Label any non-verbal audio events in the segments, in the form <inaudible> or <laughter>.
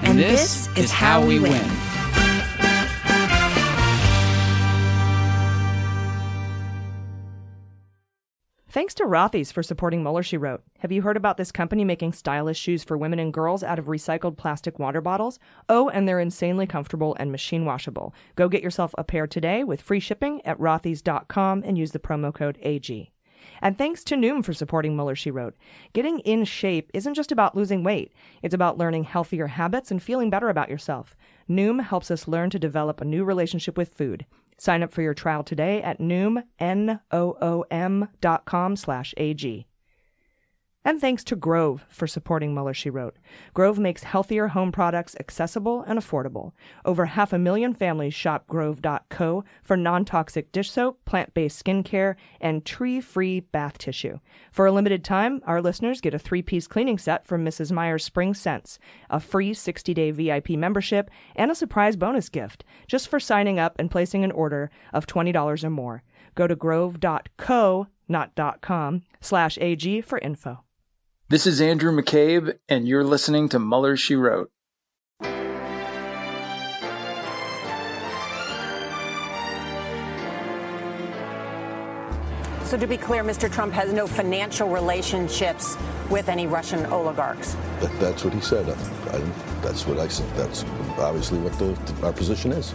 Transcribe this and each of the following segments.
And, and this, this, is how, how we win. win. Thanks to Rothy's for supporting Mueller, She Wrote. Have you heard about this company making stylish shoes for women and girls out of recycled plastic water bottles? Oh, and they're insanely comfortable and machine washable. Go get yourself a pair today with free shipping at rothys.com and use the promo code AG. And thanks to Noom for supporting Mueller, She Wrote. Getting in shape isn't just about losing weight, it's about learning healthier habits and feeling better about yourself. Noom helps us learn to develop a new relationship with food. Sign up for your trial today at Noom, N-O-O-M dot com slash A-G. And thanks to Grove for supporting Mueller, She Wrote. Grove makes healthier home products accessible and affordable. Over half a million families shop Grove.co for non toxic dish soap, plant based skincare, and tree free bath tissue. For a limited time, our listeners get a three piece cleaning set from Mrs. Meyer's Spring Scents, a free 60 day VIP membership, and a surprise bonus gift just for signing up and placing an order of $20 or more. Go to grove.co, not .com, slash AG for info. This is Andrew McCabe, and you're listening to Mueller, She Wrote. So, to be clear, Mr. Trump has no financial relationships with any Russian oligarchs. That, that's what he said. I, I, that's what I said. That's obviously what the, our position is.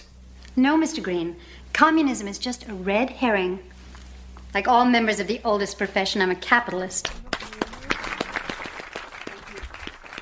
No, Mr. Green. Communism is just a red herring. Like all members of the oldest profession, I'm a capitalist.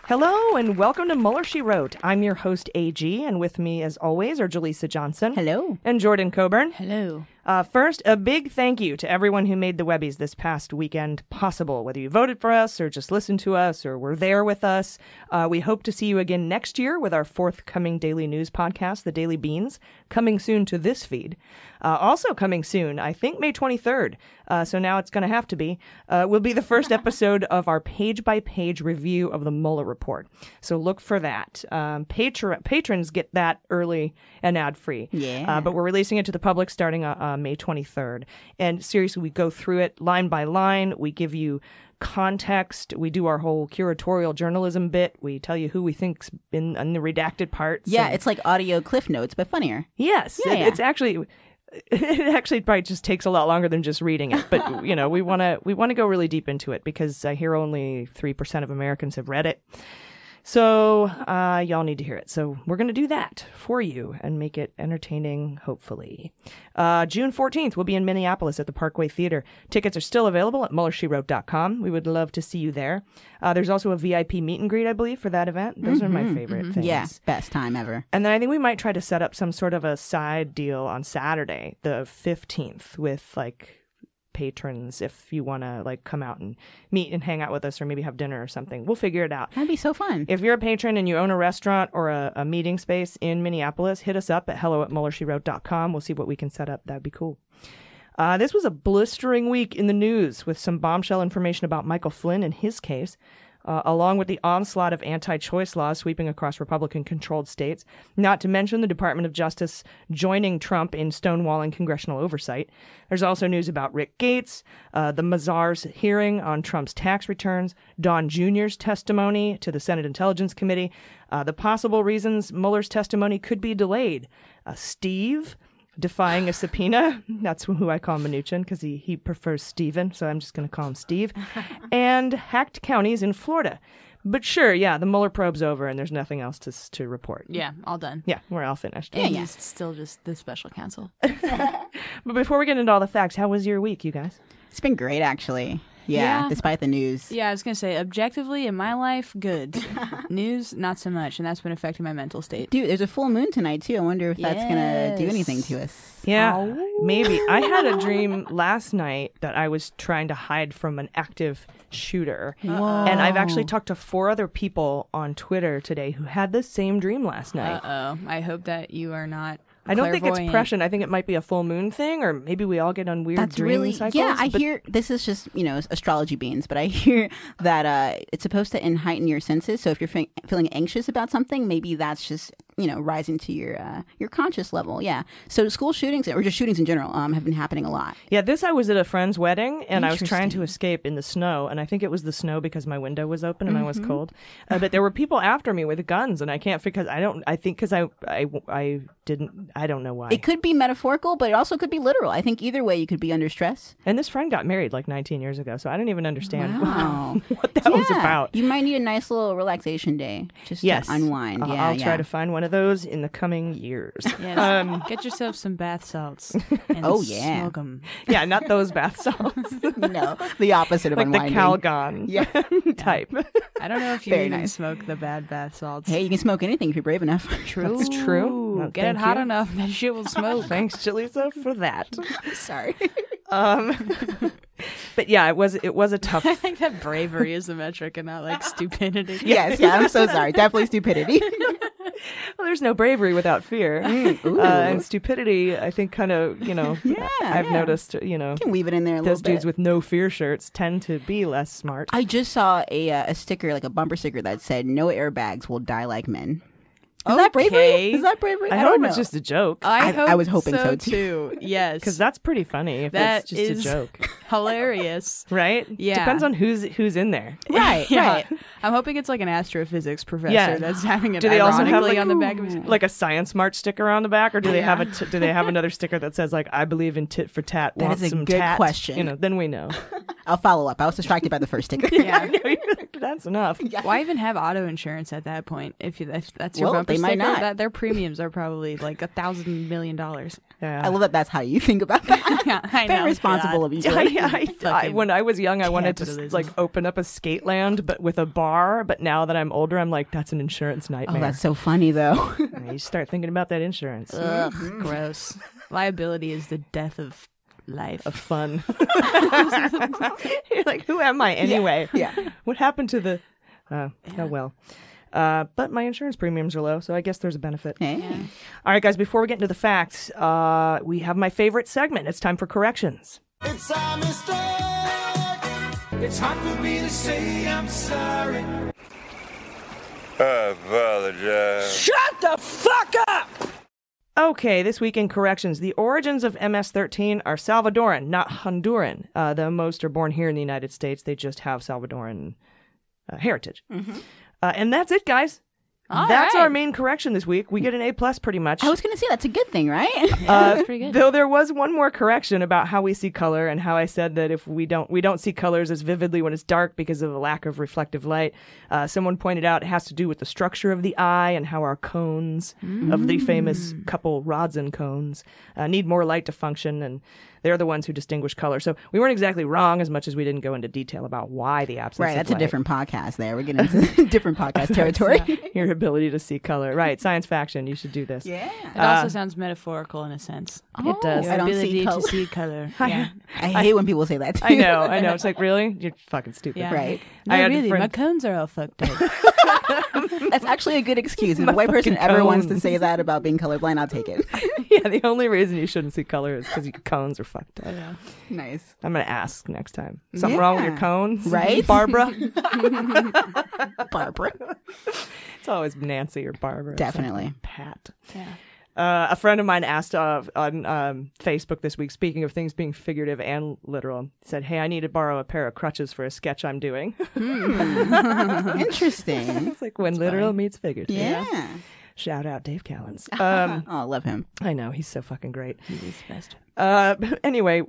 Hello and welcome to Mueller She Wrote. I'm your host AG, and with me, as always, are Jaleesa Johnson. Hello. And Jordan Coburn. Hello. Uh, first, a big thank you to everyone who made the Webbies this past weekend possible, whether you voted for us or just listened to us or were there with us. Uh, we hope to see you again next year with our forthcoming daily news podcast, The Daily Beans, coming soon to this feed. Uh, also coming soon, I think May 23rd, uh, so now it's going to have to be, uh, will be the first <laughs> episode of our page by page review of the Mueller report. So look for that. Um, patron- patrons get that early and ad free. Yeah. Uh, but we're releasing it to the public starting uh, May 23rd. And seriously, we go through it line by line. We give you context. We do our whole curatorial journalism bit. We tell you who we think's been in the redacted parts. Yeah, and- it's like audio cliff notes, but funnier. Yes, Yeah, it- yeah. it's actually <laughs> it actually probably just takes a lot longer than just reading it. But you know, we want to we want to go really deep into it because I hear only three percent of Americans have read it. So uh, y'all need to hear it. So we're going to do that for you and make it entertaining, hopefully. Uh, June 14th, we'll be in Minneapolis at the Parkway Theater. Tickets are still available at MuellerSheWrote.com. We would love to see you there. Uh, there's also a VIP meet and greet, I believe, for that event. Those are my Mhm, favorite mhm. things. Yeah, best time ever. And then I think we might try to set up some sort of a side deal on Saturday, the 15th, with like patrons if you want to like come out and meet and hang out with us or maybe have dinner or something. We'll figure it out. That'd be so fun. If you're a patron and you own a restaurant or a, a meeting space in Minneapolis, hit us up at hello at MuellerSheWrote.com. We'll see what we can set up. That'd be cool. Uh, this was a blistering week in the news with some bombshell information about Michael Flynn and his case, uh, along with the onslaught of anti choice laws sweeping across Republican controlled states, not to mention the Department of Justice joining Trump in stonewalling congressional oversight. There's also news about Rick Gates, uh, the Mazars hearing on Trump's tax returns, Don Jr.'s testimony to the Senate Intelligence Committee, uh, the possible reasons Mueller's testimony could be delayed, uh, Steve defying a subpoena. <laughs> That's who I call Mnuchin because he, he prefers Steven, so I'm just going to call him Steve. <laughs> and hacked counties in Florida. But sure, yeah, the Mueller probe's over and there's nothing else to, to report. Yeah, all done. Yeah, we're all finished. And he's still just the special counsel. <laughs> But before we get into all the facts, how was your week, you guys? It's been great, actually. Yeah, Yeah. despite the news. Yeah, I was gonna say objectively in my life, good. <laughs> News, not so much, and that's been affecting my mental state. Dude, there's a full moon tonight, too. I wonder if that's going to do anything to us. Yeah, maybe. I had a dream last night that I was trying to hide from an active shooter. Whoa. And I've actually talked to four other people on Twitter today who had the same dream last night. Uh oh. I hope that you are not. I don't think it's prescient. I think it might be a full moon thing, or maybe we all get on weird That's dream really cycles. yeah. I but- hear this is just you know astrology beans, but I hear that uh, it's supposed to en- heighten your senses. So if you're fe- feeling anxious about something, maybe that's just you know rising to your uh, your conscious level. Yeah. So school shootings or just shootings in general um, have been happening a lot. Yeah, this I was at a friend's wedding and I was trying to escape in the snow, and I think it was the snow because my window was open and I was Mhm. cold. Uh, but there were people after me with guns, and I can't because I don't. I think because I, I I didn't. I don't know why. It could be metaphorical, but it also could be literal. I think either way, you could be under stress. and this friend got married like 19 years ago, so I don't even understand <laughs> Wow. what that was about. You might need a nice little relaxation day just Yes, to unwind. Uh, yeah, I'll yeah. try to find one of those in the coming years. <laughs> Yes. Um, Get yourself some bath salts. <laughs> And Oh, yeah. Smoke 'em. yeah, not those bath <laughs> salts. no, the opposite of like the. Calgon Yeah. type. I don't know if you Very even nice. smoke the bad bath salts. Hey, you can smoke anything if you're brave enough. True. That's true. Get it hot you. enough, that shit will smoke. Thanks, Jaleesa, for that. Sorry. Um, but yeah, it was it was a tough. <laughs> I think that bravery is the metric and not like stupidity. <laughs> Yes, yeah, I'm so sorry. Definitely stupidity. <laughs> well, there's no bravery without fear, ooh. uh, and stupidity. I think kind of you know. Yeah, I've yeah. noticed you know. can weave it in there a Those little dudes bit. with no fear shirts tend to be less smart. I just saw a uh, a sticker, like a bumper sticker that said "No airbags will die like men." Is that bravery? Is that bravery? I, I, hope don't know. it's just a joke. I, I- hope I was hoping so, too. too. <laughs> Yes, because that's pretty funny if That it's just is- a joke, <laughs> hilarious. right? Yeah. depends on who's who's in there. right, <laughs> Yeah. right. I'm hoping it's like an astrophysics professor Yeah. that's having it Do they also have ironically like, on the back of his like a science march sticker on the back, or do they have a t- do they have another sticker that says like I believe in tit for tat? That is a some good tat? question. You know, then we know. I'll follow up. I was distracted by the first sticker. <laughs> Yeah. <laughs> <laughs> That's enough. Why even have auto insurance at that point? If, you, if that's your Well, bumper they might sticker, not. That, their premiums are probably like a thousand million dollars. Yeah. I love that. That's how you think about that. Yeah, I Very know. responsible God. of you. I, Julie. I, I, when I was young, I wanted to like open up a skate land, but with a bar. But now that I'm older, I'm like, that's an insurance Oh, nightmare. that's so funny though. You start thinking about that insurance. Ugh, mm-hmm. gross. Liability is the death of life. of fun. <laughs> You're like, who am I anyway? yeah. What happened to the? Uh, Oh well. Uh, but my insurance premiums are low, so I guess there's a benefit. Hey. All right, guys. Before we get into the facts, uh, we have my favorite segment. It's time for corrections. It's a mistake. It's hard for me to say I'm sorry. I apologize. Shut the fuck up! Okay, this week in corrections, the origins of MS-13 are Salvadoran, not Honduran. Uh, the most are born here in the United States. They just have Salvadoran uh, heritage. Uh, and that's it, guys. All that's right. our main correction this week. We get an A plus, pretty much. I was going to say that's a good thing, right? <laughs> Uh, pretty good. Though there was one more correction about how we see color and how I said that if we don't we don't see colors as vividly when it's dark because of a lack of reflective light. Uh, someone pointed out it has to do with the structure of the eye and how our cones of the famous couple rods and cones uh, need more light to function and they're the ones who distinguish color. So we weren't exactly wrong as much as we didn't go into detail about why the absence right. That's a different podcast. There, we're getting into <laughs> different <laughs> podcast territory. your ability to see color. Right, science faction. You should do this. Yeah. It also Uh, sounds metaphorical in a sense. It does. Your I don't see ability color. to see color. <laughs> I- Yeah. I hate when people say that. Too. I know, I know. It's <laughs> like, really? You're fucking stupid. Yeah. Right. No, I really, friend- my cones are all fucked up. <laughs> That's actually a good excuse. If My a white person fucking ever wants to say that about being colorblind, I'll take it. yeah, the only reason you shouldn't see color is because your cones are fucked up. nice. I'm gonna ask next time. Something wrong with your cones, Right? Barbara? Barbara. It's always Nancy or Barbara. Definitely. something. Pat. Yeah. Uh, a friend of mine asked uh, on um, Facebook this week, speaking of things being figurative and literal, said, Hey, I need to borrow a pair of crutches for a sketch I'm doing. <laughs> Interesting. it's like when literal meets figurative. Yeah. Shout out Dave Callens. <laughs> Um, oh, I love him. I know, he's so fucking great. He's the best. Uh, <laughs> anyway,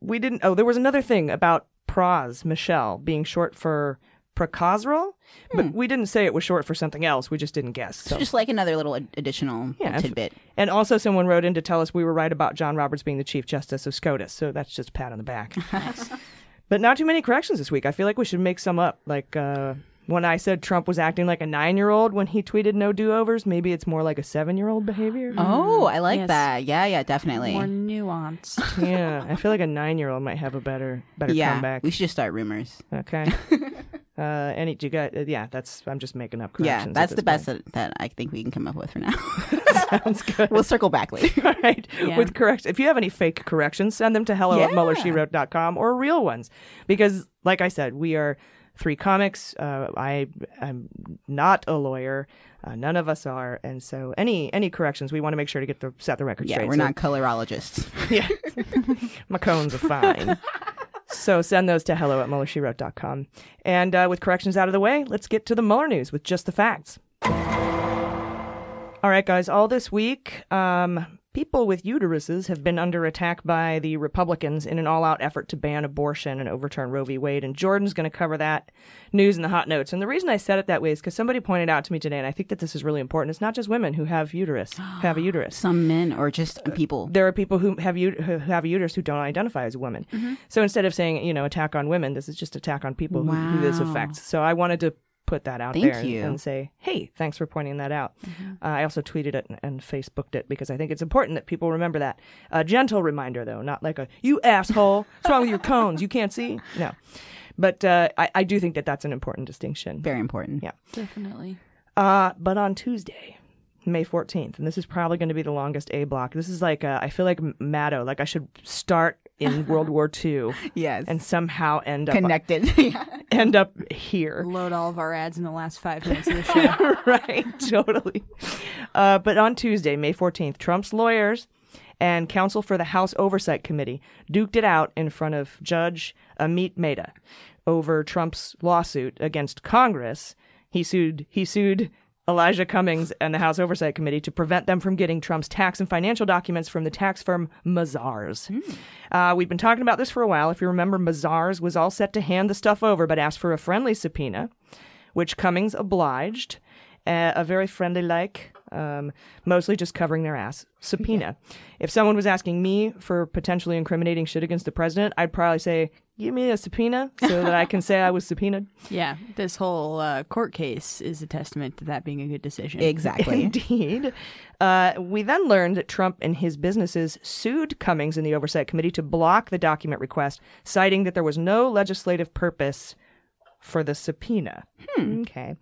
we didn't. Oh, there was another thing about Pras Michel being short for Prakazrel, but we didn't say it was short for something else. We just didn't guess. So just like another little ad- additional Yeah, and- tidbit. And also, someone wrote in to tell us we were right about John Roberts being the Chief Justice of SCOTUS. So that's just a pat on the back. <laughs> but not too many corrections this week. I feel like we should make some up. Like uh, when I said Trump was acting like a nine year old when he tweeted no do overs, maybe it's more like a seven year old behavior. Oh, I like Yes. that. Yeah, yeah, definitely. More nuanced. <laughs> yeah, I feel like a nine year old might have a better better yeah, comeback. we should just start rumors. Okay. <laughs> uh, any do you got? Uh, yeah, that's. I'm just making up corrections. Yeah, that's the best that, that I think we can come up with for now. <laughs> Sounds good. we'll circle back later. All right. Yeah. With correct, if you have any fake corrections, send them to hello at Yeah. muellershewrote.com or real ones, because like I said, we are three comics. Uh, I am not a lawyer. Uh, none of us are, and so any any corrections, we want to make sure to get the set the record yeah, straight. we're So- not colorologists. <laughs> Yeah. <laughs> My cones are fine. so send those to hello at muellershewrote.com. And uh, with corrections out of the way, let's get to the Mueller news with just the facts. All right, guys, all this week, um, people with uteruses have been under attack by the Republicans in an all out effort to ban abortion and overturn Roe v. Wade. And Jordan's going to cover that news in the hot notes. And the reason I said it that way is because somebody pointed out to me today, and I think that this is really important. It's not just women who have uterus, have a uterus. <gasps> Some men or just uh, people. There are people who have ut- who have a uterus who don't identify as women. Mm-hmm. So instead of saying you know attack on women, this is just attack on people who, who this affects. So I wanted to put that out Thank there and- you. and say, hey, thanks for pointing that out. Uh, I also tweeted it and, and Facebooked it because I think it's important that people remember that. A gentle reminder, though, not like a, you asshole, what's wrong with your cones? You can't see? No. But uh, I, I do think that that's an important distinction. Very important. Yeah. Definitely. Uh, but on Tuesday, May 14th, and this is probably going to be the longest A block. This is like, uh, I feel like Maddow, like I should start in <laughs> World War II. Yes. And somehow end up Connected. <laughs> end up here. Load all of our ads in the last five minutes of the <laughs> show. right, totally. Uh, but on Tuesday, May 14th, Trump's lawyers and counsel for the House Oversight Committee duked it out in front of Judge Amit Mehta over Trump's lawsuit against Congress. He sued he sued Elijah Cummings and the House Oversight Committee to prevent them from getting Trump's tax and financial documents from the tax firm Mazars. Uh, we've been talking about this for a while. If you remember, Mazars was all set to hand the stuff over, but asked for a friendly subpoena, which Cummings obliged. Uh, a very friendly like, um, mostly just covering their ass subpoena. If someone was asking me for potentially incriminating shit against the president, I'd probably say, "Give me a subpoena so that I can say I was subpoenaed." <laughs> Yeah, this whole uh, court case is a testament to that being a good decision. Exactly. <laughs> Indeed. Uh, we then learned that Trump and his businesses sued Cummings and the Oversight Committee to block the document request, citing that there was no legislative purpose for the subpoena. Okay.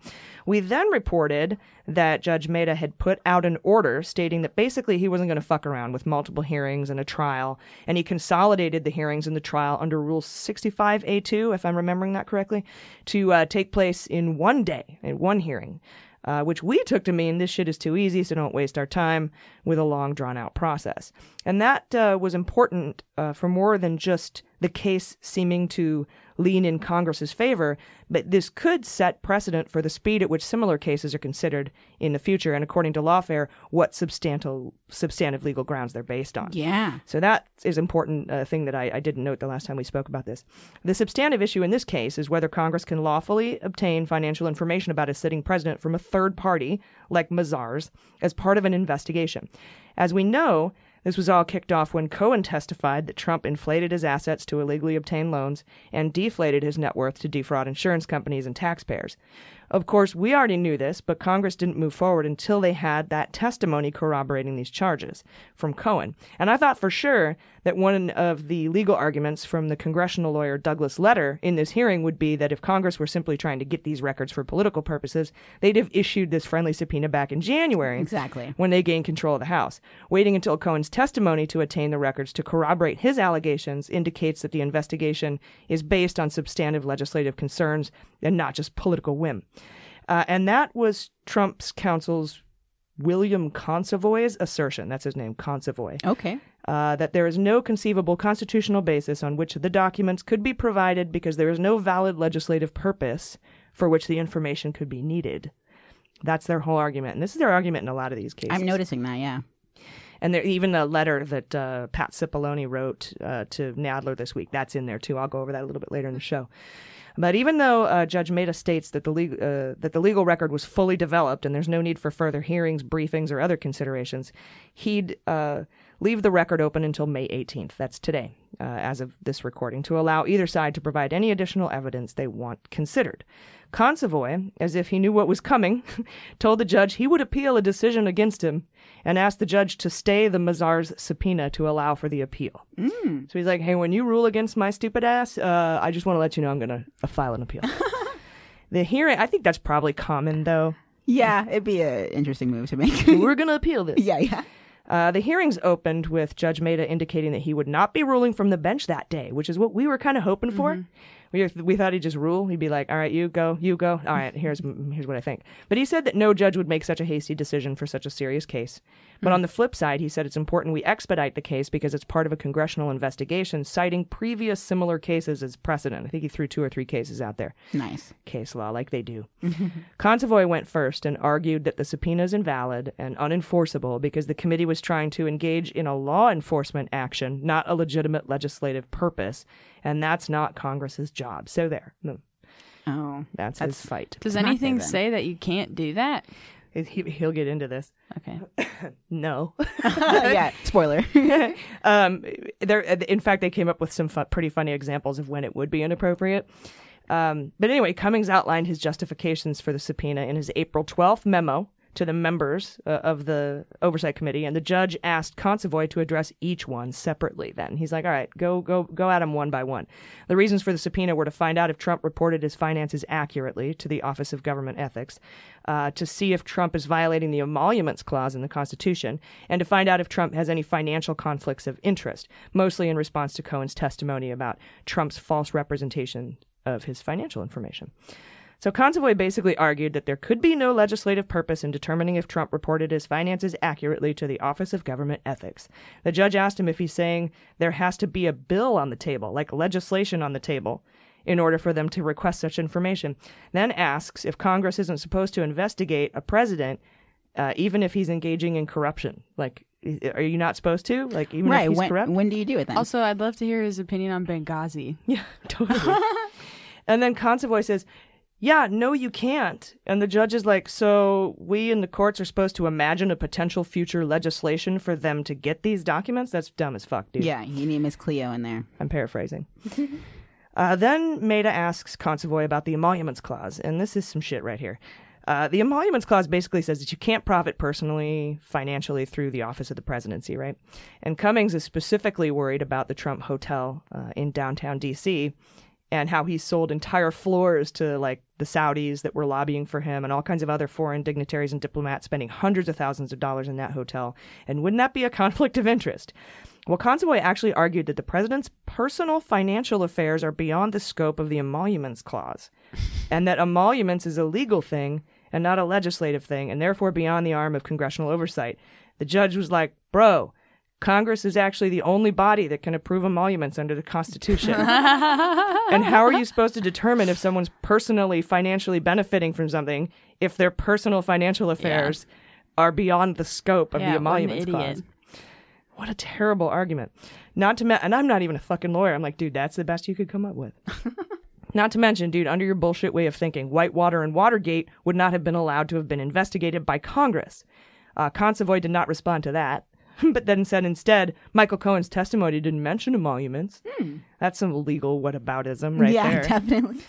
We then reported that Judge Mehta had put out an order stating that basically he wasn't going to fuck around with multiple hearings and a trial, and he consolidated the hearings and the trial under Rule 65A2, if I'm remembering that correctly, to uh, take place in one day, in one hearing. Uh, which we took to mean this shit is too easy, so don't waste our time with a long, drawn out process. And that uh, was important uh, for more than just the case seeming to lean in Congress's favor, but this could set precedent for the speed at which similar cases are considered in the future, and according to lawfare, what substantial, substantive legal grounds they're based on. Yeah. So that is important uh, thing that I, I didn't note the last time we spoke about this. The substantive issue in this case is whether Congress can lawfully obtain financial information about a sitting president from a third party, like Mazars, as part of an investigation. As we know, this was all kicked off when Cohen testified that Trump inflated his assets to illegally obtain loans and deflated his net worth to defraud insurance companies and taxpayers. Of course, we already knew this, but Congress didn't move forward until they had that testimony corroborating these charges from Cohen. And I thought for sure that one of the legal arguments from the congressional lawyer Douglas Letter in this hearing would be that if Congress were simply trying to get these records for political purposes, they'd have issued this friendly subpoena back in January. Exactly. When they gained control of the House. Waiting until Cohen's testimony to attain the records to corroborate his allegations indicates that the investigation is based on substantive legislative concerns and not just political whim. Uh, and that was Trump's counsel's William Consovoy's assertion. That's his name, Consovoy. Okay. Uh, that there is no conceivable constitutional basis on which the documents could be provided because there is no valid legislative purpose for which the information could be needed. That's their whole argument. And this is their argument in a lot of these cases. I'm noticing that, yeah. And there, even the letter that uh, Pat Cipollone wrote uh, to Nadler this week, that's in there too. I'll go over that a little bit later in the show. But even though uh, Judge Mehta states that the, leg- uh, that the legal record was fully developed and there's no need for further hearings, briefings, or other considerations, he'd uh, leave the record open until May 18th. That's today, uh, as of this recording, to allow either side to provide any additional evidence they want considered. Consovoy, as if he knew what was coming, <laughs> told the judge he would appeal a decision against him and asked the judge to stay the Mazars subpoena to allow for the appeal. Mm. So he's like, hey, when you rule against my stupid ass, uh, I just want to let you know I'm going to uh, file an appeal. <laughs> the hearing, I think that's probably common, though. Yeah, it'd be an interesting move to make. <laughs> We're going to appeal this. Yeah, yeah. Uh, the hearings opened with Judge Mehta indicating that he would not be ruling from the bench that day, which is what we were kind of hoping for. We, we thought he'd just rule. He'd be like, "All right, you go, you go. All right, here's here's what I think." But he said that no judge would make such a hasty decision for such a serious case. But on the hmm. flip side, he said it's important we expedite the case because it's part of a congressional investigation, citing previous similar cases as precedent. I think he threw two or three cases out there. Nice. Case law, like they do. <laughs> Consovoy went first and argued that the subpoena is invalid and unenforceable because the committee was trying to engage in a law enforcement action, not a legitimate legislative purpose, and that's not Congress's job. So there. No. Oh, that's, his fight. Does anything say that you can't do that? He, he'll get into this. Okay. <coughs> no. <laughs> <laughs> yeah, spoiler. <laughs> um, there, in fact, they came up with some fu- pretty funny examples of when it would be inappropriate. Um, but anyway, Cummings outlined his justifications for the subpoena in his April 12th memo to the members uh, of the oversight committee, and the judge asked Consovoy to address each one separately. Then he's like, "All right, go go go at them one by one." The reasons for the subpoena were to find out if Trump reported his finances accurately to the Office of Government Ethics, uh, to see if Trump is violating the emoluments clause in the Constitution, and to find out if Trump has any financial conflicts of interest, mostly in response to Cohen's testimony about Trump's false representation of his financial information. So Consovoy basically argued that there could be no legislative purpose in determining if Trump reported his finances accurately to the Office of Government Ethics. The judge asked him if he's saying there has to be a bill on the table, like legislation on the table, in order for them to request such information. Then asks if Congress isn't supposed to investigate a president uh, even if he's engaging in corruption. Like, are you not supposed to? Like, even right. if he's When, corrupt? when do you do it then? Also, I'd love to hear his opinion on Benghazi. <laughs> Yeah, totally. <laughs> and then Consovoy says, Yeah, no, you can't. And the judge is like, So we in the courts are supposed to imagine a potential future legislation for them to get these documents? That's dumb as fuck, dude. Yeah, you need Miss Cleo in there. I'm paraphrasing. <laughs> Uh, then Mehta asks Consovoy about the emoluments clause, and this is some shit right here. Uh, the emoluments clause basically says that you can't profit personally, financially through the office of the presidency, right? And Cummings is specifically worried about the Trump Hotel uh, in downtown D.C. and how he sold entire floors to like the Saudis that were lobbying for him and all kinds of other foreign dignitaries and diplomats spending hundreds of thousands of dollars in that hotel. And wouldn't that be a <laughs> conflict of interest? Well, Consovoy actually argued that the president's personal financial affairs are beyond the scope of the emoluments clause, and that emoluments is a legal thing and not a legislative thing, and therefore beyond the arm of congressional oversight. The judge was like, Bro, Congress is actually the only body that can approve emoluments under the Constitution. <laughs> and how are you supposed to determine if someone's personally financially benefiting from something if their personal financial affairs are beyond the scope of Yeah, the what an emoluments idiot. clause? What a terrible argument. Not to me- and I'm not even a fucking lawyer. I'm like, dude, that's the best you could come up with. <laughs> not to mention, dude, under your bullshit way of thinking, Whitewater and Watergate would not have been allowed to have been investigated by Congress. Uh, Consovoy did not respond to that, <laughs> but then said instead, Michael Cohen's testimony didn't mention emoluments. That's some legal whataboutism right yeah, <laughs> there. definitely.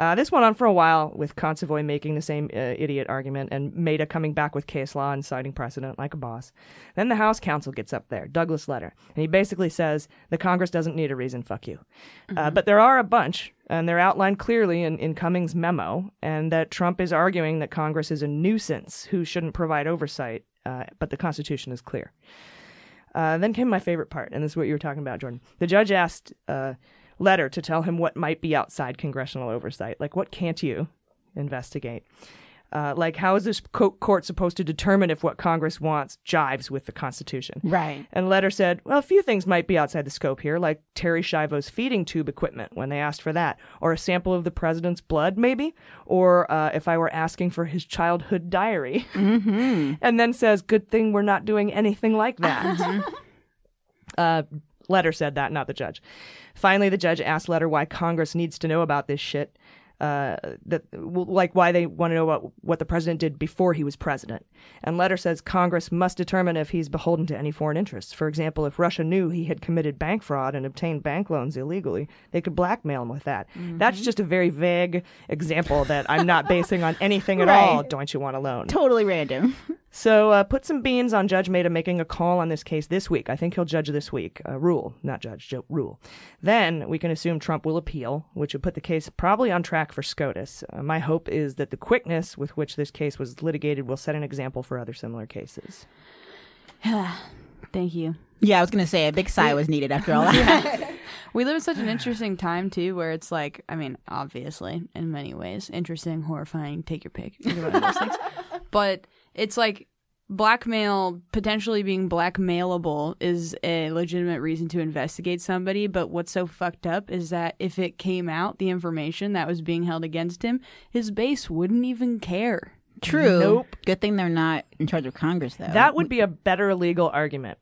Uh, this went on for a while, with Consovoy making the same uh, idiot argument and Mehta coming back with case law and citing precedent like a boss. Then the House counsel gets up there, Douglas Letter, and he basically says the Congress doesn't need a reason, fuck you. Uh, but there are a bunch, and they're outlined clearly in, in Cummings' memo, and that Trump is arguing that Congress is a nuisance who shouldn't provide oversight, uh, but the Constitution is clear. Uh, then came my favorite part, and this is what you were talking about, Jordan. The judge asked uh, Letter to tell him what might be outside congressional oversight. Like, what can't you investigate? Uh, like, how is this co- court supposed to determine if what Congress wants jives with the Constitution? Right. And Letter said, well, a few things might be outside the scope here, like Terri Schiavo's feeding tube equipment when they asked for that, or a sample of the president's blood, maybe, or uh, if I were asking for his childhood diary. Mm-hmm. and then says, good thing we're not doing anything like that. <laughs> uh, Letter said that, not the judge. Finally, the judge asked Letter why Congress needs to know about this shit. Uh, that like why they want to know what what the president did before he was president. And Letter says Congress must determine if he's beholden to any foreign interests. For example, if Russia knew he had committed bank fraud and obtained bank loans illegally, they could blackmail him with that. That's just a very vague example that I'm not basing on anything at <laughs> all. Don't you want a loan? Totally random. <laughs> So uh, put some beans on Judge Mehta making a call on this case this week. I think he'll judge this week. Uh, rule, not judge, jo- rule. Then we can assume Trump will appeal, which would put the case probably on track for SCOTUS. Uh, my hope is that the quickness with which this case was litigated will set an example for other similar cases. <sighs> Thank you. Yeah, I was gonna say a big sigh was needed after all <laughs> that. We live in such an interesting time too, where it's like, I mean, obviously, in many ways, interesting, horrifying, take your pick, either one of those things. <laughs> But it's like blackmail, potentially being blackmailable, is a legitimate reason to investigate somebody. But what's so fucked up is that if it came out, the information that was being held against him, his base wouldn't even care. True. Nope. Good thing they're not in charge of Congress, though. That would be a better legal argument.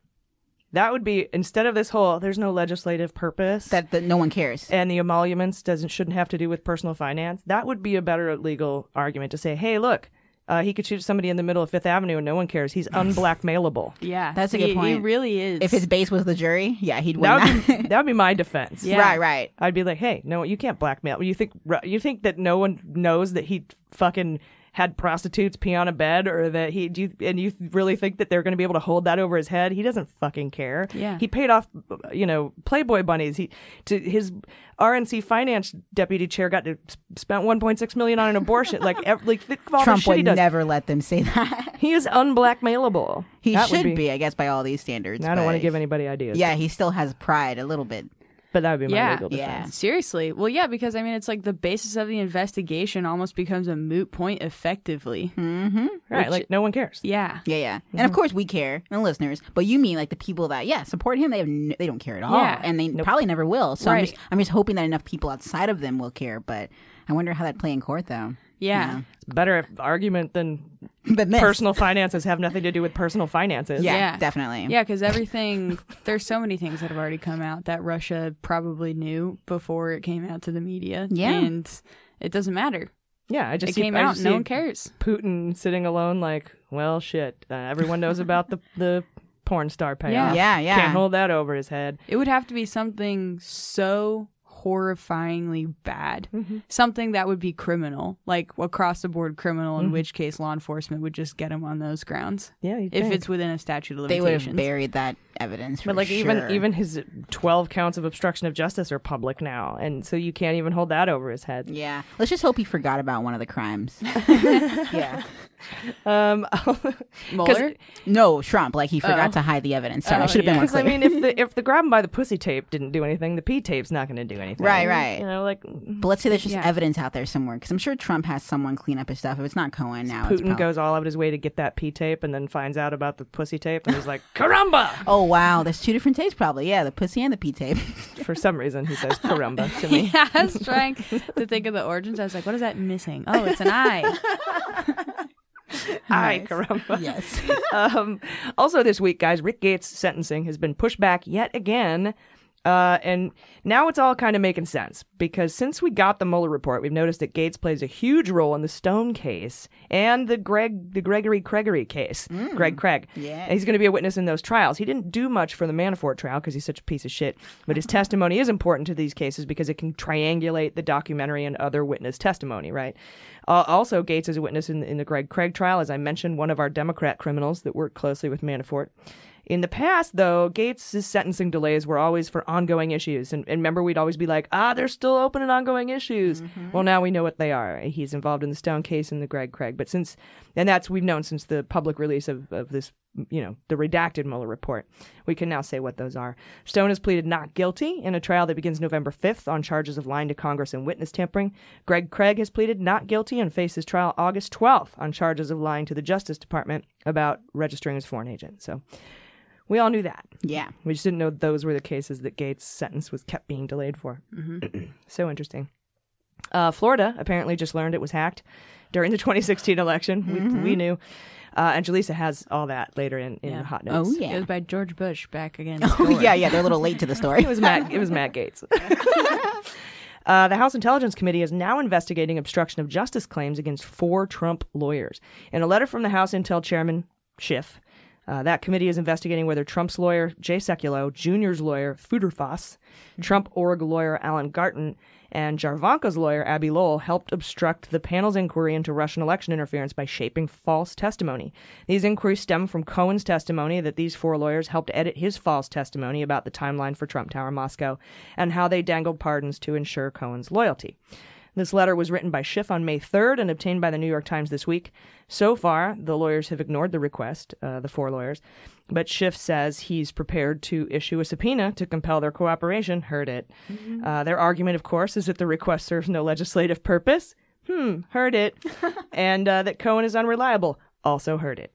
That would be instead of this whole there's no legislative purpose that, that no one cares and the emoluments doesn't shouldn't have to do with personal finance. That would be a better legal argument to say, hey, look, Uh, he could shoot somebody in the middle of Fifth Avenue and no one cares. He's unblackmailable. <laughs> Yeah, That's a he- good point. He really is. If his base was the jury, yeah, he'd win That that. would, be, that would be my defense. Yeah. Right, right. I'd be like, hey, no, you can't blackmail. You think you think that no one knows that he fucking had prostitutes pee on a bed, or that he do you, and you really think that they're going to be able to hold that over his head? He doesn't fucking care. Yeah. he paid off, you know, Playboy bunnies. He to his RNC finance deputy chair got to spent 1.6 million on an abortion. like, ev- like all Trump the shit he would never let them say that. <laughs> He is unblackmailable. He That should be. I guess, by all these standards. I don't want to give anybody ideas. Yeah, he still has pride a little bit. But that would be my Yeah. legal Yeah. Seriously. Well, yeah, because I mean, it's like the basis of the investigation almost becomes a moot point effectively. Mm-hmm. Right, Which- like no one cares. Yeah. Yeah, yeah, Mm-hmm. and of course we care, and listeners. But you mean like the people that yeah support him? They have n- they don't care at all, Yeah. and they probably never will. So I'm just I'm just hoping that enough people outside of them will care. But I wonder how that play in court though. Yeah. It's better if argument than <laughs> But this. personal finances have nothing to do with personal finances. Yeah, Yeah. definitely. Yeah, because everything, there's so many things that have already come out that Russia probably knew before it came out to the media. Yeah. And it doesn't matter. Yeah, I just It see- came I out, just no one cares. Putin sitting alone, like, well, shit. Uh, everyone knows about the <laughs> the porn star payoff. Yeah, yeah. Can't hold that over his head. It would have to be something so horrifyingly bad. Mm-hmm. Something that would be criminal, like across the board criminal, in Mhm. which case law enforcement would just get him on those grounds. Yeah, you'd if think. it's within a statute of limitations. They would have buried that evidence. For But like sure. even even his twelve counts of obstruction of justice are public now, and so you can't even hold that over his head. Yeah, let's just hope he forgot about one of the crimes. <laughs> yeah. <laughs> Um, <laughs> Mueller? No, Trump. Like he forgot Oh. to hide the evidence. Sorry, Oh, I should have been more Because I mean, if the if the grab him by the pussy tape didn't do anything, the P tape's not going to do anything. Right, right. You know, like but let's say there's just Yeah. evidence out there somewhere, because I'm sure Trump has someone clean up his stuff. If it's not Cohen now, it's Putin prob- goes all out of his way to get that P tape, and then finds out about the pussy tape, and he's like, "Caramba!" Oh wow, there's two different tapes probably. Yeah, the pussy and the P tape. <laughs> For some reason, he says "caramba" to <laughs> me. yeah, I was trying to <laughs> think of the origins. I was like, what is that missing? Oh, it's an eye. Ay, Nice. caramba. Yes. um, also, this week, guys, Rick Gates' sentencing has been pushed back yet again. Uh, and now it's all kind of making sense because since we got the Mueller report, we've noticed that Gates plays a huge role in the Stone case and the Greg, the Gregory Gregory case. Greg Craig. Yeah. And he's going to be a witness in those trials. He didn't do much for the Manafort trial because he's such a piece of shit. But his testimony is important to these cases because it can triangulate the documentary and other witness testimony, right? Uh, also, Gates is a witness in, in the Greg Craig trial, as I mentioned, one of our Democrat criminals that worked closely with Manafort. In the past, though, Gates' sentencing delays were always for ongoing issues. And, and remember, we'd always be like, ah, they're still open and ongoing issues. Well, now we know what they are. He's involved in the Stone case and the Greg Craig. But since, and that's, we've known since the public release of, of this, you know, the redacted Mueller report. We can now say what those are. Stone has pleaded not guilty in a trial that begins November 5th on charges of lying to Congress and witness tampering. Greg Craig has pleaded not guilty and faces trial August 12th on charges of lying to the Justice Department about registering as foreign agent. So we all knew that. yeah. We just didn't know those were the cases that Gates' sentence was kept being delayed for. <clears throat> so interesting. Uh, Florida apparently just learned it was hacked during the <laughs> 2016 election. We, we knew. Uh, and Jaleesa has all that later in, in Yeah. Hot Notes. Oh yeah. It was by George Bush back again. <laughs> Oh yeah, yeah. They're a little late to the story. <laughs> It was Matt. It was Matt Gaetz. Uh, the House Intelligence Committee is now investigating obstruction of justice claims against four Trump lawyers. In a letter from the House Intel Chairman Schiff, uh, that committee is investigating whether Trump's lawyer Jay Sekulow, Jr.'s lawyer Futerfas, Trump org lawyer Alan Garten, and Jarvanka's lawyer Abby Lowell helped obstruct the panel's inquiry into Russian election interference by shaping false testimony. These inquiries stem from Cohen's testimony that these four lawyers helped edit his false testimony about the timeline for Trump Tower Moscow and how they dangled pardons to ensure Cohen's loyalty. This letter was written by Schiff on May 3rd and obtained by the New York Times this week. So far, the lawyers have ignored the request, uh, the four lawyers, but Schiff says he's prepared to issue a subpoena to compel their cooperation. Heard it. Uh, their argument, of course, is that the request serves no legislative purpose. Hmm, heard it. <laughs> and uh, that Cohen is unreliable. Also heard it.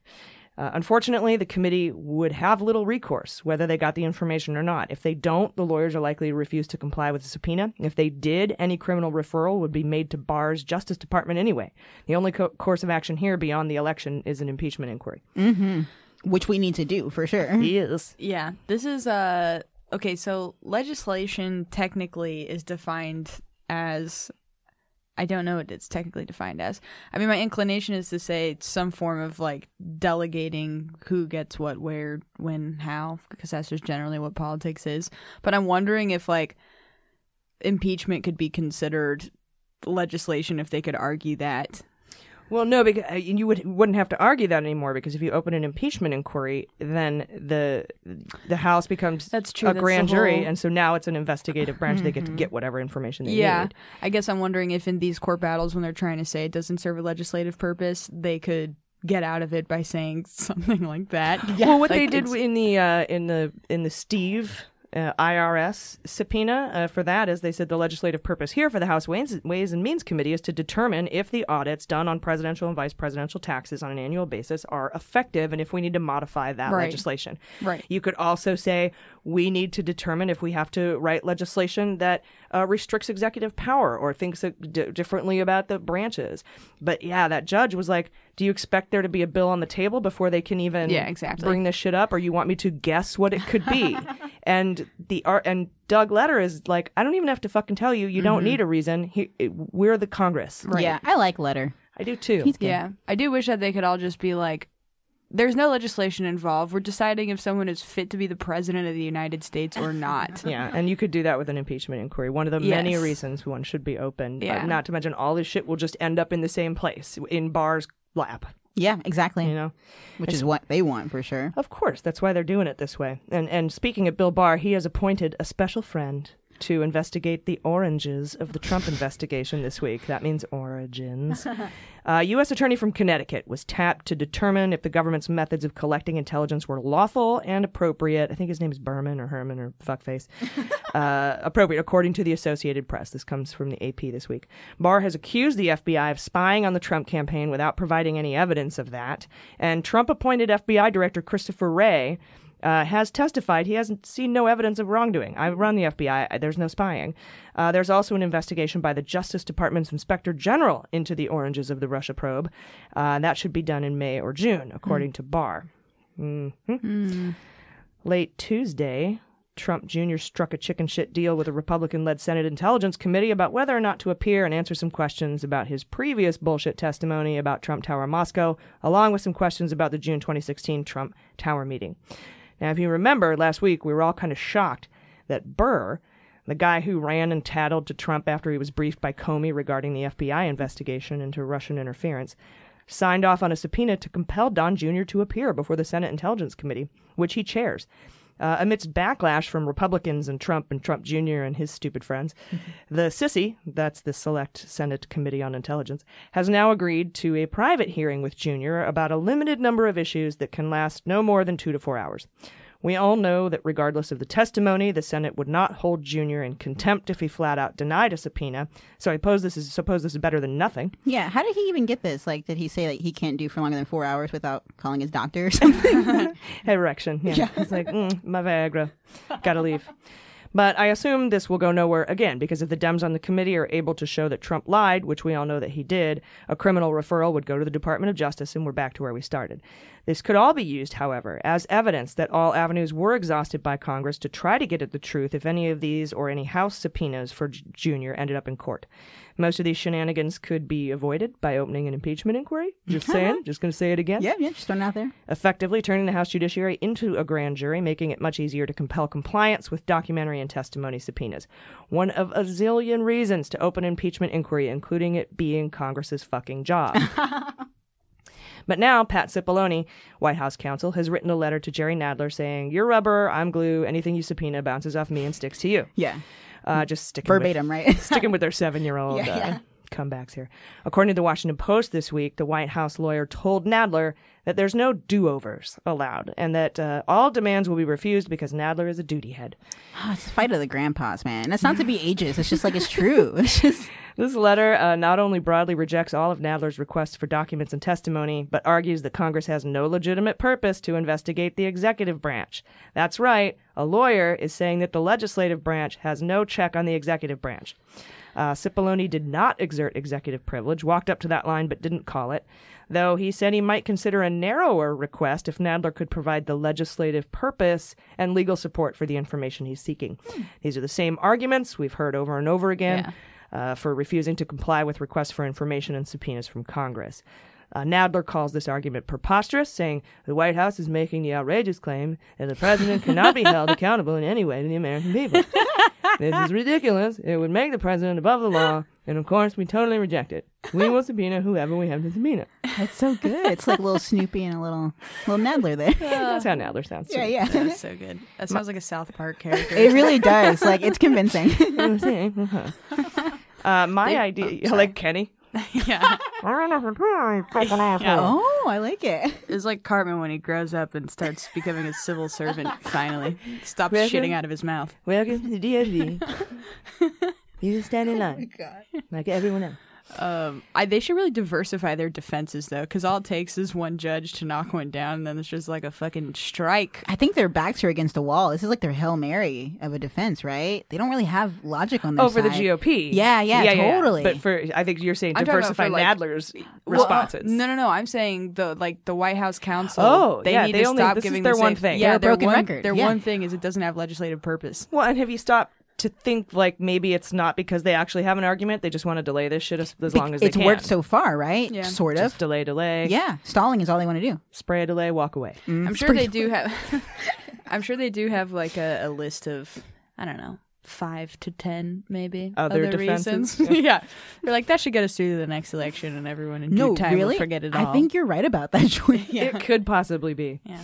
Uh, unfortunately, the committee would have little recourse whether they got the information or not. If they don't, the lawyers are likely to refuse to comply with the subpoena. If they did, any criminal referral would be made to Barr's Justice Department anyway. The only co- course of action here beyond the election is an impeachment inquiry. mm-hmm. Which we need to do for sure. Yes. Yeah, this is uh okay. So legislation technically is defined as I don't know what it's technically defined as. I mean, my inclination is to say it's some form of like delegating who gets what, where, when, how, because that's just generally what politics is. But I'm wondering if like impeachment could be considered legislation if they could argue that. Well, no, because uh, you would wouldn't have to argue that anymore because if you open an impeachment inquiry, then the the House becomes That's true, a that's grand jury, whole- and so now it's an investigative branch. They get to get whatever information they yeah, need. I guess I'm wondering if in these court battles, when they're trying to say it doesn't serve a legislative purpose, they could get out of it by saying <laughs> something like that. Well, what Like, they did it's- in the uh, in the in the Steve uh, IRS subpoena uh, for as they said the legislative purpose here for the House Ways, Ways and Means Committee is to determine if the audits done on presidential and vice presidential taxes on an annual basis are effective and if we need to modify that Right. legislation. Right. You could also say we need to determine if we have to write legislation that uh, restricts executive power or thinks d- differently about the branches. But yeah, that judge was like, "Do you expect there to be a bill on the table before they can even Yeah, exactly. bring this shit up, or you want me to guess what it could be?" <laughs> and the art and Doug Letter is like, "I don't even have to fucking tell you. You don't Mhm. need a reason. He, it, we're the Congress." Yeah, I like Letter. I do too. He's good. Yeah, I do wish that they could all just be like, "There's no legislation involved. We're deciding if someone is fit to be the president of the United States or not." <laughs> Yeah, and you could do that with an impeachment inquiry. One of the many reasons one should be open. Uh, Yeah. not to mention all this shit will just end up in the same place in Barr's lap. Yeah, exactly. You know, Which It's- is what they want for sure. Of course, that's why they're doing it this way. And and speaking of Bill Barr, he has appointed a special friend to investigate the oranges of the Trump investigation this week. That means origins. <laughs> Uh, U.S. Attorney from Connecticut was tapped to determine if the government's methods of collecting intelligence were lawful and appropriate. I think his name is Berman or Herman or fuckface. <laughs> uh, appropriate, according to the Associated Press. This comes from the AP this week. Barr has accused the FBI of spying on the Trump campaign without providing any evidence of that. And Trump appointed FBI Director Christopher Wray uh, has testified he hasn't seen no evidence of wrongdoing. I run the FBI. There's no spying. Uh, there's also an investigation by the Justice Department's Inspector General into the oranges of the Russia probe. Uh, that should be done in May or June, according to Barr. Mhm. Late Tuesday, Trump Jr. struck a chicken shit deal with a Republican led Senate Intelligence Committee about whether or not to appear and answer some questions about his previous bullshit testimony about Trump Tower Moscow, along with some questions about the June 2016 Trump Tower meeting. Now, if you remember, last week we were all kind of shocked that Burr, the guy who ran and tattled to Trump after he was briefed by Comey regarding the FBI investigation into Russian interference, signed off on a subpoena to compel Don Jr. to appear before the Senate Intelligence Committee, which he chairs. Uh, amidst backlash from Republicans and Trump and Trump Jr. and his stupid friends, <laughs> the SISI, that's the Select Senate Committee on Intelligence, has now agreed to a private hearing with Jr. about a limited number of issues that can last no more than two to four hours. We all know that regardless of the testimony, the Senate would not hold Jr. in contempt if he flat out denied a subpoena. So I suppose this is suppose this is better than nothing. Yeah, how did he even get this? Like, did he say that he can't do for longer than four hours without calling his doctor or something? <laughs> Erection. Yeah. Yeah. It's like, mm, my Viagra. Gotta leave. But I assume this will go nowhere again because if the Dems on the committee are able to show that Trump lied, which we all know that he did, a criminal referral would go to the Department of Justice and we're back to where we started. This could all be used, however, as evidence that all avenues were exhausted by Congress to try to get at the truth if any of these or any House subpoenas for Jr. ended up in court. Most of these shenanigans could be avoided by opening an impeachment inquiry. Just saying. Just going to say it again. yeah, yeah, just throwing it out there. Effectively turning the House Judiciary into a grand jury, making it much easier to compel compliance with documentary and testimony subpoenas. One of a zillion reasons to open impeachment inquiry, including it being Congress's fucking job. <laughs> But now, Pat Cipollone, White House counsel, has written a letter to Jerry Nadler saying, You're rubber, I'm glue, anything you subpoena bounces off me and sticks to you. Yeah. Uh, just sticking Verbatim, with, right? <laughs> sticking with their seven year old Yeah, yeah. comebacks here. According to the Washington Post this week, the White House lawyer told Nadler that there's no do overs allowed and that uh, all demands will be refused because Nadler is a duty head. Oh, it's the fight of the grandpas, man. It's not to be ageist. It's just like it's true. <laughs> It's just This letter uh, not only broadly rejects all of Nadler's requests for documents and testimony, but argues that Congress has no legitimate purpose to investigate the executive branch. That's right, a lawyer is saying that the legislative branch has no check on the executive branch. Uh, Cipollone did not exert executive privilege, walked up to that line but didn't call it, though he said he might consider a narrower request if Nadler could provide the legislative purpose and legal support for the information he's seeking. These are the same arguments we've heard over and over again. uh, for refusing to comply with requests for information and subpoenas from Congress. Uh, Nadler calls this argument preposterous, saying the White House is making the outrageous claim that the president cannot be held accountable in any way to the American people. <laughs> this is ridiculous. It would make the president above the law, and of course, we totally reject it. We will subpoena whoever we have to subpoena. That's so good. It's like a little Snoopy and a little little Nadler there. <laughs> That's how Nadler sounds. Yeah, too. yeah. That's so good. That sounds like a South Park character. It really does. Like it's convincing. <laughs> Uh, my They- idea, oh, like Kenny. <laughs> yeah. <laughs> Yeah. Oh, I like it. It's like Cartman when he grows up and starts becoming a civil servant. <laughs> Finally, stops Welcome- shitting out of his mouth. Welcome to the DFD. you stand in line, oh like everyone else. Um, I, they should really diversify their defenses though, because all it takes is one judge to knock one down, and then it's just like a fucking strike. I think their backs are against the wall. This is like their hail mary of a defense, right? They don't really have logic on their Oh, for the side. GOP. Yeah, yeah, totally. But for I think you're saying I'm talking about diversify for, like- Nadler's Well, responses. no, no, no. I'm saying the like the White House counsel. Oh, they yeah, need they to only- stop this is giving their the one same- thing. Yeah, They're a their broken one, record, Their yeah. one thing is it doesn't have legislative purpose. Well, and have you stopped to think like maybe it's not because they actually have an argument? They just want to delay this shit as, as Bec- long as they it's can. worked so far, right? Yeah. Sort of. Just delay, delay. Yeah, stalling is all they want to do. Spray a delay, walk away. Mm. I'm sure they do <laughs> have. <laughs> I'm sure they do have like a, a list of I don't know five to ten maybe Other other, defenses? reasons. <laughs> yeah, they're like that should get us through to the next election, and everyone in No, due time really? will forget it all. I think you're right about that, Joy. It could possibly be. Yeah.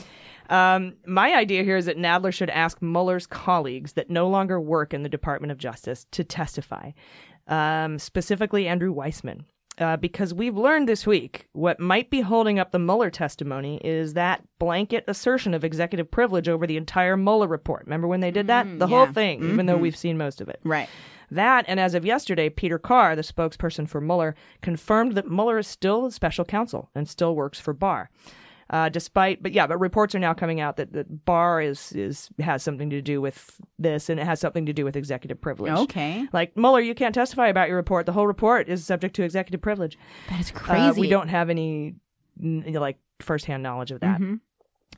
Um, my idea here is that Nadler should ask Mueller's colleagues that no longer work in the Department of Justice to testify, um, specifically Andrew Weissmann. Uh, because we've learned this week what might be holding up the Mueller testimony is that blanket assertion of executive privilege over the entire Mueller report. Remember when they did that? the whole yeah. thing, even though Mhm. we've seen most of it. Right. That, and as of yesterday, Peter Carr, the spokesperson for Mueller, confirmed that Mueller is still a special counsel and still works for Barr. Uh, despite, but yeah, but reports are now coming out that, that Barr is is has something to do with this, and it has something to do with executive privilege. Okay. like Mueller, you can't testify about your report. The whole report is subject to executive privilege. That is Uh, crazy. we don't have any like firsthand knowledge of that. Mhm.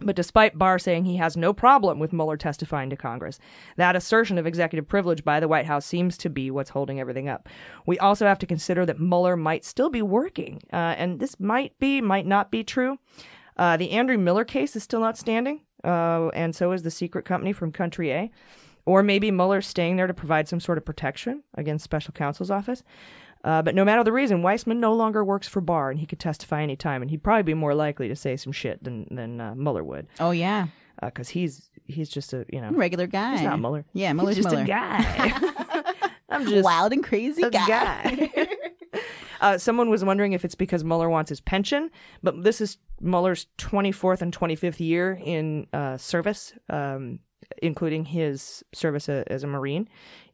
But despite Barr saying he has no problem with Mueller testifying to Congress, that assertion of executive privilege by the White House seems to be what's holding everything up. We also have to consider that Mueller might still be working, uh, and this might be, might not be true. Uh, the Andrew Miller case is still outstanding, uh, and so is the secret company from Country A. Or maybe Mueller's staying there to provide some sort of protection against special counsel's office. Uh, but no matter the reason, Weissmann no longer works for Barr, and he could testify anytime, and he'd probably be more likely to say some shit than than uh, Mueller would, Oh yeah, because he's he's just a you know regular guy. He's not Mueller. Yeah, Mueller's he's just Mueller. a guy. <laughs> I'm <laughs> just wild and crazy a guy. guy. <laughs> Uh, someone was wondering if it's because Mueller wants his pension, but this is Mueller's 24th and 25th year in uh, service, um, including his service a, as a Marine,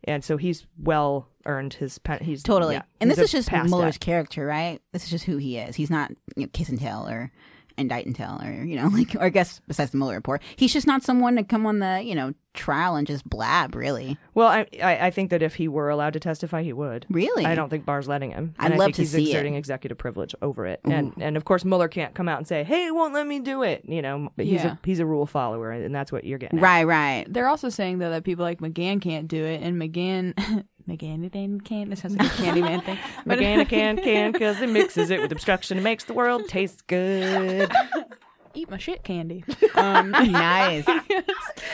and so he's well earned his pen. He's Totally. yeah, and he's this is just Mueller's that. character, right? This is just who he is. He's not you know, kiss and tell or indict and tell or you know <laughs> like or I guess besides the Mueller report, he's just not someone to come on the you know trial and just blab. Really, Well, I, I I think that if he were allowed to testify, he would. Really? I don't think Barr's letting him. I'd and I love think to he's see it. exerting executive privilege over it. And and of course Mueller can't come out and say, "Hey, it won't let me do it." You know, but he's Yeah. a he's a rule follower, and that's what you're getting. at. right, right. They're also saying though that people like McGahn can't do it, and McGahn, <laughs> McGahn, McGahn can't. This sounds like a Candyman thing. But- McGahn can can because it mixes it with obstruction. It makes the world taste good. <laughs> Eat my shit candy. <laughs> Um, <laughs> nice. <laughs>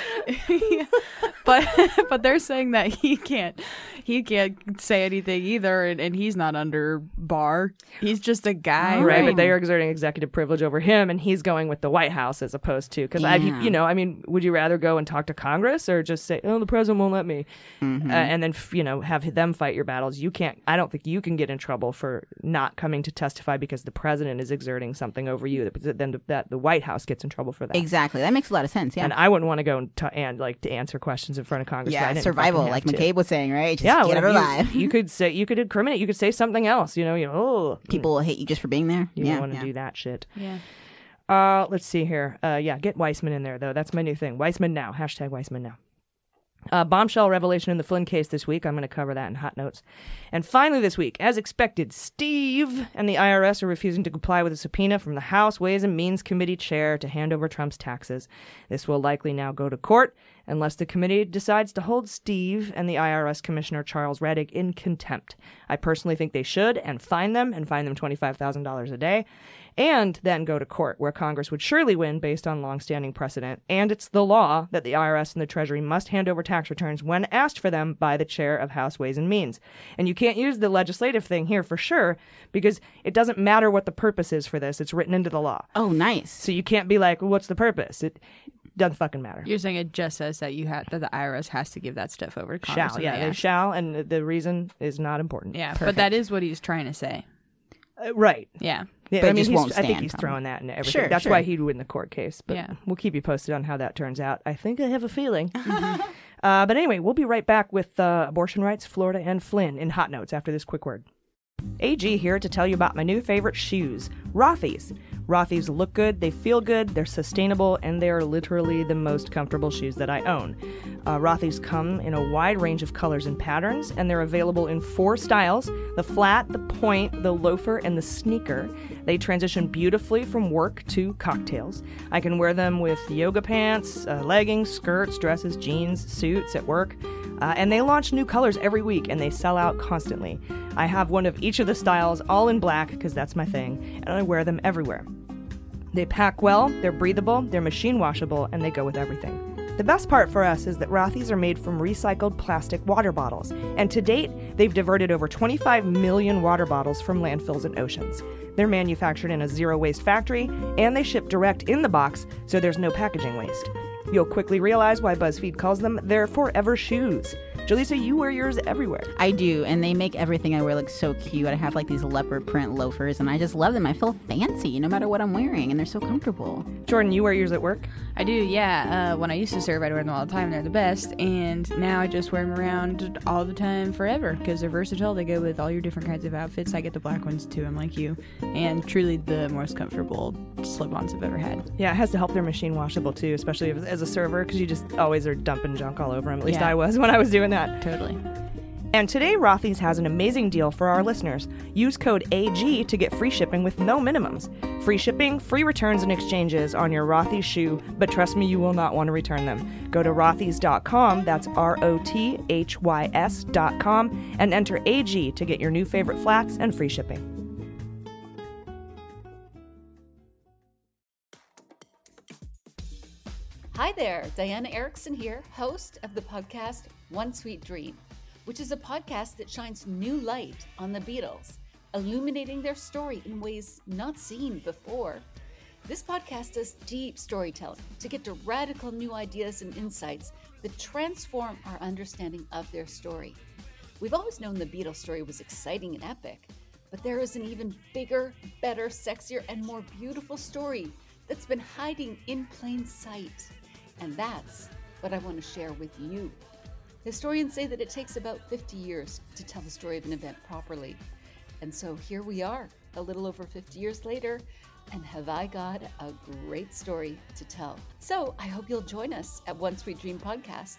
but but they're saying that he can't he can't say anything either, and, and he's not under Barr. He's just a guy, right, right? but they are exerting executive privilege over him, and he's going with the White House as opposed to because I, you know, I mean, would you rather go and talk to Congress or just say, "Oh, the president won't let me," Mm-hmm. uh, and then you know have them fight your battles? You can't. I don't think you can get in trouble for not coming to testify because the president is exerting something over you. That then that the White House gets in trouble for that. Exactly. That makes a lot of sense. Yeah. And I wouldn't want to go and, t- and like to answer questions in front of Congress. yeah, survival, fucking have like to. McCabe was saying, right? Just yeah, get well, it you- alive. You, could say you could incriminate. You could say something else. You know, you know, oh, <laughs> People will hate you just for being there. you yeah, don't want to yeah. do that shit. yeah. Uh, let's see here. Uh, yeah, get Weissmann in there though. That's my new thing. Weissmann now. Hashtag Weissmann now. Uh, bombshell revelation in the Flynn case this week. I'm going to cover that in hot notes. And finally, this week, as expected, Steve and the IRS are refusing to comply with a subpoena from the House Ways and Means Committee chair to hand over Trump's taxes. This will likely now go to court, unless the committee decides to hold Steve and the IRS Commissioner Charles Rettig in contempt. I personally think they should and fine them and fine them $25,000 a day and then go to court, where Congress would surely win based on longstanding precedent. And it's the law that the IRS and the Treasury must hand over tax returns when asked for them by the chair of House Ways and Means. And you can't use the legislative thing here for sure because it doesn't matter what the purpose is for this. It's written into the law. Oh, nice. So you can't be like, well, what's the purpose? It doesn't fucking matter. You're saying it just says that you have that the IRS has to give that stuff over to Congress. Shall, yeah, they they shall, and the reason is not important. Yeah, but that is what he's trying to say. Uh, right. Yeah. Yeah, But I mean, just won't I think he's throwing that in everything. Sure, That's sure. why he'd win the court case. But Yeah. we'll keep you posted on how that turns out. I think I have a feeling. <laughs> uh, but anyway, we'll be right back with uh, abortion rights, Florida, and Flynn in hot notes after this quick word. AG here to tell you about my new favorite shoes, Rothy's. Rothy's look good, they feel good, they're sustainable, and they are literally the most comfortable shoes that I own. Uh, Rothy's come in a wide range of colors and patterns, and they're available in four styles the flat, the point, the loafer, and the sneaker. They transition beautifully from work to cocktails. I can wear them with yoga pants, uh, leggings, skirts, dresses, jeans, suits at work. Uh, and they launch new colors every week and they sell out constantly. I have one of each of the styles, all in black, because that's my thing, and I wear them everywhere. They pack well, they're breathable, they're machine washable, and they go with everything. The best part for us is that Rothy's are made from recycled plastic water bottles, and to date, they've diverted over 25 million water bottles from landfills and oceans. They're manufactured in a zero waste factory, and they ship direct in the box, so there's no packaging waste. You'll quickly realize why BuzzFeed calls them their forever shoes. Jaleesa, you wear yours everywhere. I do, and they make everything I wear look so cute. I have like these leopard print loafers, and I just love them. I feel fancy no matter what I'm wearing, and they're so comfortable. Jordan, you wear yours at work? I do, yeah. Uh, when I used to serve, I'd wear them all the time. They're the best. And now I just wear them around all the time forever because they're versatile. They go with all your different kinds of outfits. I get the black ones too, I'm like you. And truly the most comfortable slip ons I've ever had. Yeah, it has to help their machine washable too, especially as a server, because you just always are dumping junk all over them. At least Yeah. I was when I was doing that. Totally. And today, Rothy's has an amazing deal for our listeners. Use code AG to get free shipping with no minimums. Free shipping, free returns and exchanges on your Rothy's shoe, but trust me, you will not want to return them. Go to rothys.com, that's R O T H Y S.com, and enter AG to get your new favorite flats and free shipping. Hi there, Diana Erickson here, host of the podcast One Sweet Dream, which is a podcast that shines new light on the Beatles, illuminating their story in ways not seen before. This podcast does deep storytelling to get to radical new ideas and insights that transform our understanding of their story. We've always known the Beatles story was exciting and epic, but there is an even bigger, better, sexier, and more beautiful story that's been hiding in plain sight. And that's what I want to share with you. Historians say that it takes about 50 years to tell the story of an event properly. And so here we are, a little over 50 years later, and have I got a great story to tell. So I hope you'll join us at One Sweet Dream Podcast,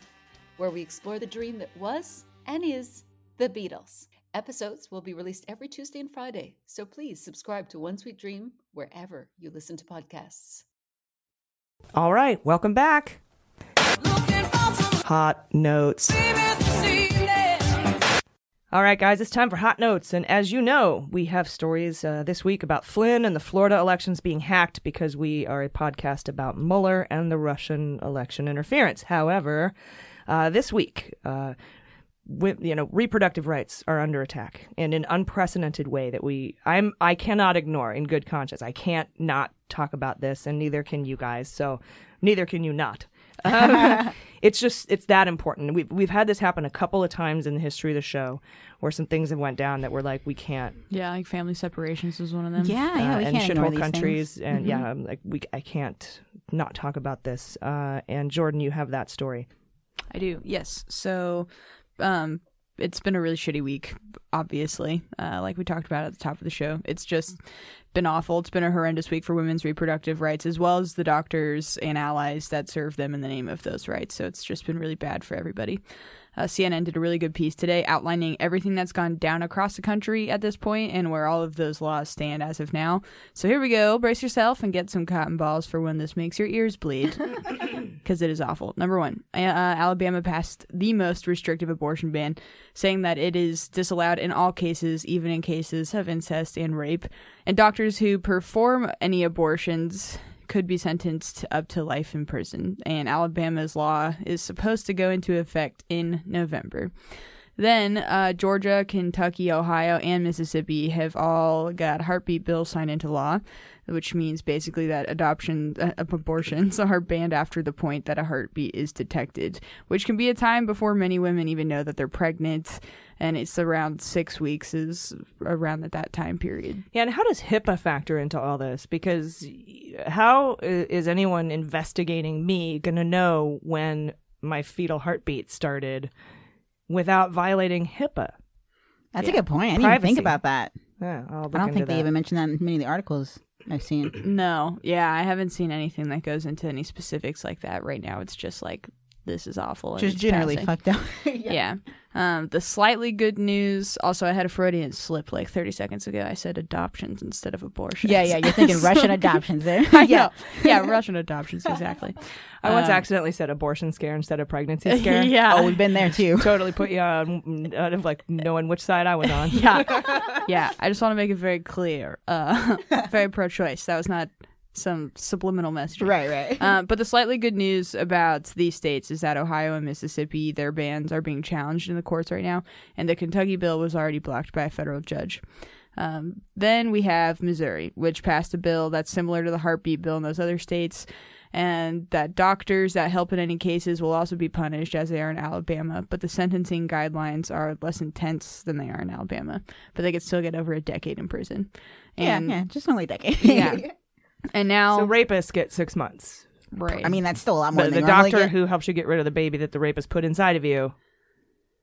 where we explore the dream that was and is the Beatles. Episodes will be released every Tuesday and Friday, so please subscribe to One Sweet Dream wherever you listen to podcasts. All right, welcome back. Hot notes. All right, guys, it's time for hot notes. And as you know, we have stories uh, this week about Flynn and the Florida elections being hacked because we are a podcast about Mueller and the Russian election interference. However, uh, this week, uh, wi- you know, reproductive rights are under attack in an unprecedented way that we I'm I cannot ignore in good conscience. I can't not talk about this, and neither can you guys. So neither can you not. Um, <laughs> it's just it's that important. We've we've had this happen a couple of times in the history of the show, where some things have went down that we're like we can't. Yeah, like family separations is one of them. Yeah, yeah, uh, we and can't ignore shithole these countries, things. and Mhm. yeah, I'm like we I can't not talk about this. Uh, and Jordan, you have that story. I do. Yes. So, um, it's been a really shitty week. Obviously, uh, like we talked about at the top of the show, it's just been awful. It's been a horrendous week for women's reproductive rights, as well as the doctors and allies that serve them in the name of those rights. So it's just been really bad for everybody. Uh, CNN did a really good piece today outlining everything that's gone down across the country at this point and where all of those laws stand as of now. So here we go. Brace yourself and get some cotton balls for when this makes your ears bleed. <laughs> Because it is awful. Number one, uh, Alabama passed the most restrictive abortion ban, saying that it is disallowed in all cases, even in cases of incest and rape. And doctors who perform any abortions could be sentenced up to life in prison. And Alabama's law is supposed to go into effect in November. Then uh, Georgia, Kentucky, Ohio, and Mississippi have all got heartbeat bills signed into law, which means basically that adoption uh, <laughs> abortions are banned after the point that a heartbeat is detected, which can be a time before many women even know that they're pregnant. And it's around six weeks is around at that time period. Yeah, and how does HIPAA factor into all this? Because how is anyone investigating me going to know when my fetal heartbeat started without violating HIPAA? That's Yeah. a good point. I didn't even think about that. Yeah, I'll look I don't into think they even mentioned that in many of the articles I've seen. <clears throat> No, yeah, I haven't seen anything that goes into any specifics like that right now. It's just like this is awful. and Just it's generally passing. fucked up. <laughs> yeah. Um, the slightly good news. Also, I had a Freudian slip like 30 seconds ago. I said adoptions instead of abortions. Yeah, yeah, you're thinking <laughs> Russian adoptions there. <laughs> Yeah. Yeah, Russian adoptions exactly. I once Um, accidentally said abortion scare instead of pregnancy scare. Yeah. Oh, we've been there too. totally put you on out of like knowing which side I was on. yeah, yeah. I just want to make it very clear. Uh, very pro-choice. That was not some subliminal message. Right, right. <laughs> Uh, but the slightly good news about these states is that Ohio and Mississippi, their bans are being challenged in the courts right now, and the Kentucky bill was already blocked by a federal judge. Um, then we have Missouri, which passed a bill that's similar to the heartbeat bill in those other states, and that doctors that help in any cases will also be punished as they are in Alabama. But the sentencing guidelines are less intense than they are in Alabama, but they could still get over a decade in prison. Yeah, And- yeah, just only a decade. yeah. <laughs> And now, So rapists get six months. right? I mean, that's still a lot more The, than the they normally doctor get. who helps you get rid of the baby that the rapist put inside of you,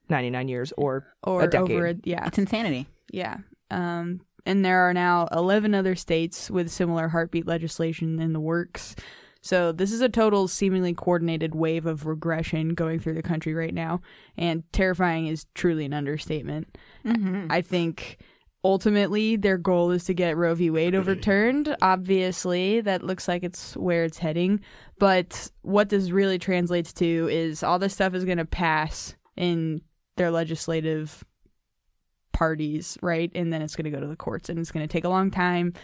ninety nine years or or a decade. over, a, yeah, It's insanity. Yeah. Um, and there are now 11 other states with similar heartbeat legislation in the works. So this is a total seemingly coordinated wave of regression going through the country right now, and terrifying is truly an understatement. Mhm. I think ultimately their goal is to get Roe v. Wade overturned. Obviously, that looks like it's where it's heading. But what this really translates to is all this stuff is going to pass in their legislative parties, right? And then it's going to go to the courts and it's going to take a long time.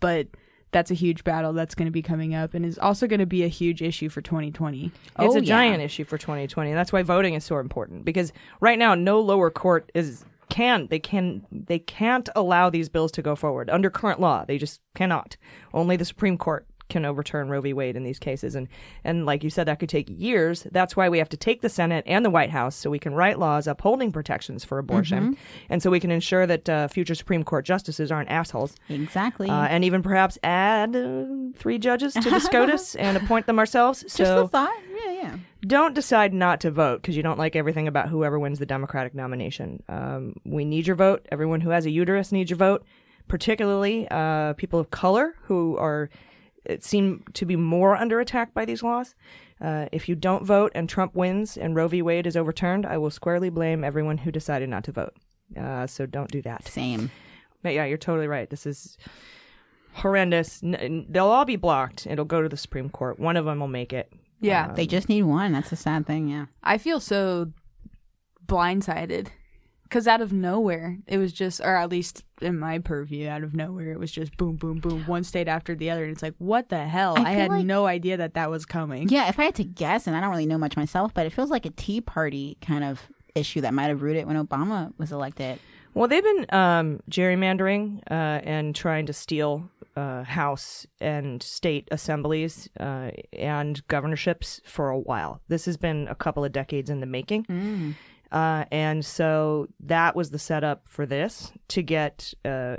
But that's a huge battle that's going to be coming up and is also going to be a huge issue for 2020. It's Oh, a yeah. giant issue for 2020. And that's why voting is so important because right now no lower court is can they can they can't allow these bills to go forward under current law. They just cannot. Only the Supreme Court can overturn Roe v. Wade in these cases and and like you said that could take years. That's why we have to take the Senate and the White House so we can write laws upholding protections for abortion and so we can ensure that uh, future Supreme Court justices aren't assholes. Exactly. Uh, and even perhaps add uh, three judges to the SCOTUS <laughs> and appoint them ourselves. So Just the thought. Yeah, yeah. don't decide not to vote because you don't like everything about whoever wins the Democratic nomination. Um, we need your vote. Everyone who has a uterus needs your vote, particularly uh, people of color who are seem to be more under attack by these laws. Uh, if you don't vote and Trump wins and Roe v. Wade is overturned, I will squarely blame everyone who decided not to vote. Uh, so don't do that. Same. But yeah, you're totally right. This is horrendous. N- n- they'll all be blocked. It'll go to the Supreme Court. One of them will make it. Yeah. They just need one. That's a sad thing. Yeah. I feel so blindsided because out of nowhere, it was just, or at least in my purview, out of nowhere, it was just boom, boom, boom, one state after the other. And it's like, what the hell? I I, had like- no idea that that was coming. Yeah, if I had to guess, and I don't really know much myself, but it feels like a Tea Party kind of issue that might have rooted when Obama was elected. Well, they've been um, gerrymandering uh, and trying to steal uh, House and state assemblies uh, and governorships for a while. This has been a couple of decades in the making. Uh, and so that was the setup for this to get uh,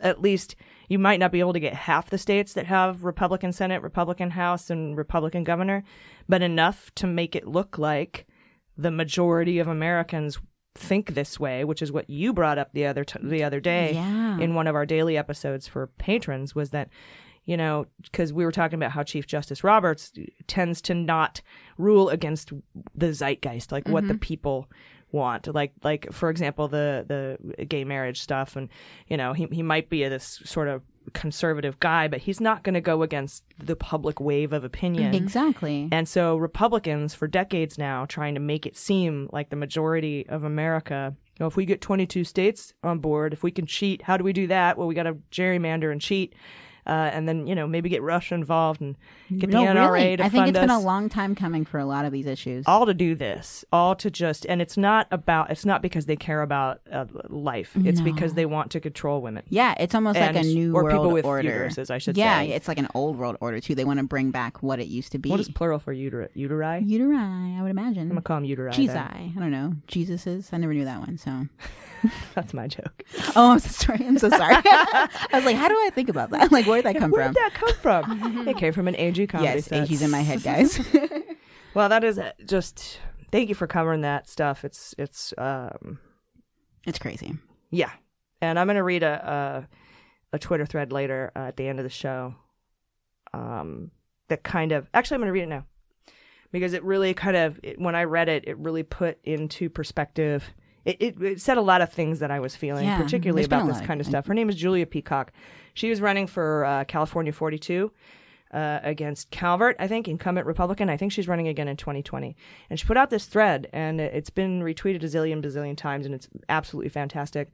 at least you might not be able to get half the states that have Republican Senate, Republican House, and Republican governor, but enough to make it look like the majority of Americans think this way, which is what you brought up the other t- the other day Yeah. in one of our daily episodes for patrons was that you know, because we were talking about how Chief Justice Roberts tends to not rule against the zeitgeist, like what the Mhm. people want. Like, like for example, the the gay marriage stuff, and you know, he he might be this sort of conservative guy, but he's not going to go against the public wave of opinion. Exactly. And so Republicans for decades now trying to make it seem like the majority of America, you know, if we get 22 states on board, if we can cheat, how do we do that? Well, we got to gerrymander and cheat. Uh, and then, you know, maybe get Russia involved and get no, the NRA really. to I think it's been a long time coming for a lot of these issues. all to do this, all to just, and it's not about, it's not because they care about uh, life. It's No. because they want to control women. Yeah, it's almost like a new or world people with order. uteruses, I should yeah, say. Yeah, it's like an old world order too. They want to bring back what it used to be. What is plural for uteri? Uteri? Uteri, I would imagine. I'm gonna call them uteri. Jesus. I don't know. Jesus's. I never knew that one. So <laughs> <laughs> That's my joke. Oh, I'm so sorry. I'm so sorry. <laughs> I was like, how do I think about that? <laughs> Like, where did that come from? Where from? did that come from? it came from an AG comedy Yes, set. AG's in my head, guys. well, that is uh, just. Thank you for covering that stuff. It's it's um, it's crazy. Yeah, and I'm gonna read a a, a Twitter thread later uh, at the end of the show. Um, that kind of actually I'm gonna read it now because it really kind of it, when I read it, it really put into perspective. It, it, it said a lot of things that I was feeling, Yeah, particularly about this kind of stuff. Her name is Julia Peacock. She was running for uh, California 42 uh, against Calvert, I think, incumbent Republican. I think she's running again in 2020. And she put out this thread, and it's been retweeted a zillion, bazillion times, and it's absolutely fantastic.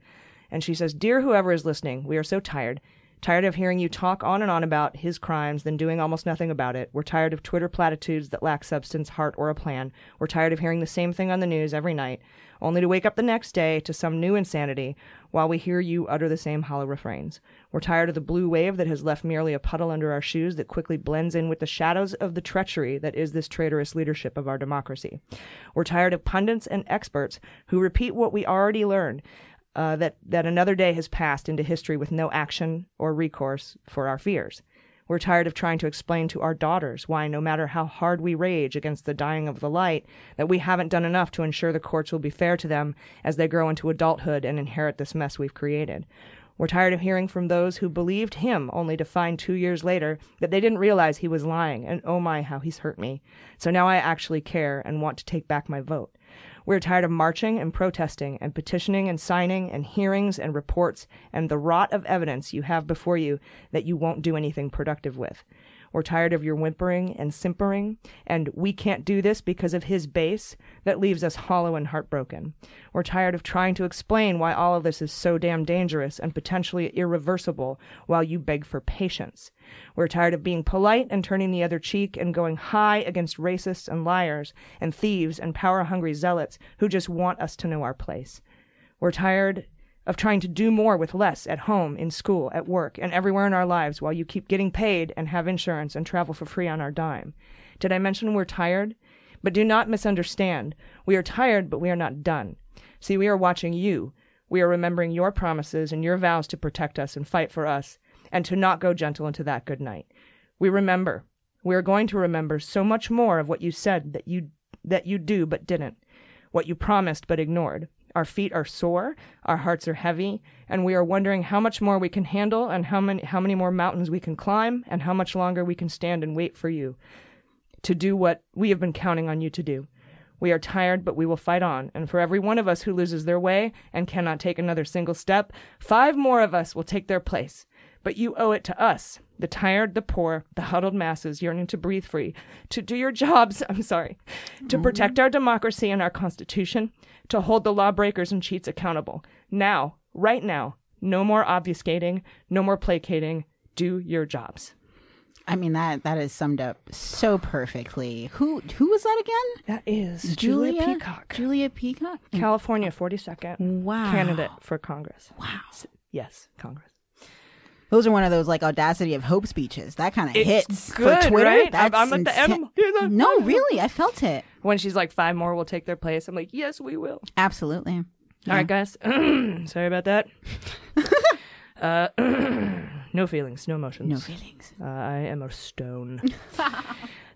And she says, Dear whoever is listening, we are so tired. Tired of hearing you talk on and on about his crimes, then doing almost nothing about it. We're tired of Twitter platitudes that lack substance, heart, or a plan. We're tired of hearing the same thing on the news every night, only to wake up the next day to some new insanity while we hear you utter the same hollow refrains. We're tired of the blue wave that has left merely a puddle under our shoes that quickly blends in with the shadows of the treachery that is this traitorous leadership of our democracy. We're tired of pundits and experts who repeat what we already learned uh, that, that another day has passed into history with no action or recourse for our fears. We're tired of trying to explain to our daughters why, no matter how hard we rage against the dying of the light, that we haven't done enough to ensure the courts will be fair to them as they grow into adulthood and inherit this mess we've created. We're tired of hearing from those who believed him only to find two years later that they didn't realize he was lying, and oh my, how he's hurt me. So now I actually care and want to take back my vote. We're tired of marching and protesting and petitioning and signing and hearings and reports and the rot of evidence you have before you that you won't do anything productive with. We're tired of your whimpering and simpering and we can't do this because of his base that leaves us hollow and heartbroken. We're tired of trying to explain why all of this is so damn dangerous and potentially irreversible while you beg for patience. We're tired of being polite and turning the other cheek and going high against racists and liars and thieves and power hungry zealots who just want us to know our place. We're tired of trying to do more with less at home, in school, at work, and everywhere in our lives while you keep getting paid and have insurance and travel for free on our dime. Did I mention we're tired? But do not misunderstand. We are tired, but we are not done. See, we are watching you. We are remembering your promises and your vows to protect us and fight for us, and to not go gentle into that good night. We remember. We are going to remember so much more of what you said that you that you do but didn't, what you promised but ignored. Our feet are sore, our hearts are heavy, and we are wondering how much more we can handle and how many how many more mountains we can climb and how much longer we can stand and wait for you to do what we have been counting on you to do. We are tired, but we will fight on, and for every one of us who loses their way and cannot take another single step, five more of us will take their place. But you owe it to us, the tired, the poor, the huddled masses yearning to breathe free, to do your jobs, <laughs> I'm sorry, to protect our democracy and our Constitution, to hold the lawbreakers and cheats accountable. Now, right now, no more obfuscating, no more placating. Do your jobs. I mean that that is summed up so perfectly. Who who was that again? That is Julia Peacock. Julia Peacock, California 42nd Wow. candidate for Congress. Wow. Yes, Congress. Those are one of those like audacity of hope speeches. That kind of hits good, for Twitter. right? I'm- That's I'm at the M. No, really, I felt it. When she's like, five more will take their place, I'm like, yes, we will. Absolutely. All right, guys. <clears throat> Sorry about that. <laughs> uh, <clears throat> no feelings, no emotions. No feelings. Uh, I am a stone. <laughs>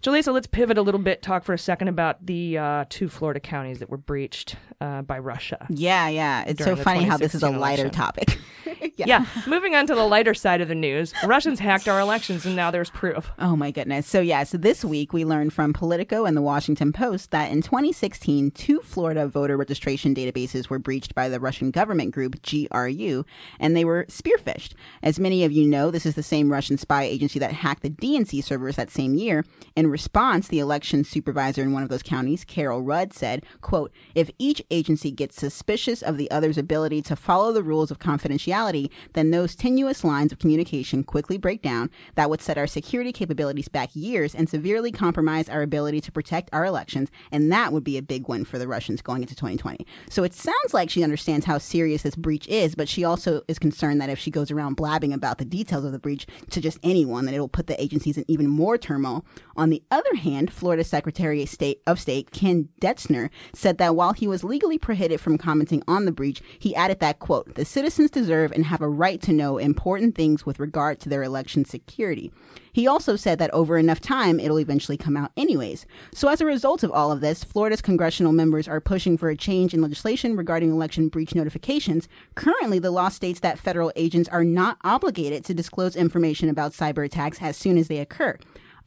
Jaleesa, let's pivot a little bit. Talk for a second about the uh, two Florida counties that were breached uh, by Russia. Yeah, yeah. It's so funny how this is a lighter election. topic. <laughs> yeah. yeah. Moving on to the lighter side of the news, Russians hacked our elections, and now there's proof. Oh my goodness. So yeah, so this week we learned from Politico and the Washington Post that in 2016, two Florida voter registration databases were breached by the Russian government group GRU, and they were spear-phished. As many of you know, this is the same Russian spy agency that hacked the DNC servers that same year. In response, the election supervisor in one of those counties, Carol Rudd, said, quote, if each agency gets suspicious of the other's ability to follow the rules of confidentiality, then those tenuous lines of communication quickly break down. That would set our security capabilities back years and severely compromise our ability to protect our elections. And that would be a big win for the Russians going into 2020. So it sounds like she understands how serious this breach is, but she also is concerned that if she goes around blabbing about the details of the breach to just anyone, then it will put the agencies in even more turmoil. On the other hand, Florida Secretary of State, of State Ken Detzner said that while he was legally prohibited from commenting on the breach, he added that, quote, the citizens deserve and have a right to know important things with regard to their election security. He also said that over enough time, it'll eventually come out anyways. So, as a result of all of this, Florida's congressional members are pushing for a change in legislation regarding election breach notifications. Currently, the law states that federal agents are not obligated to disclose information about cyber attacks as soon as they occur.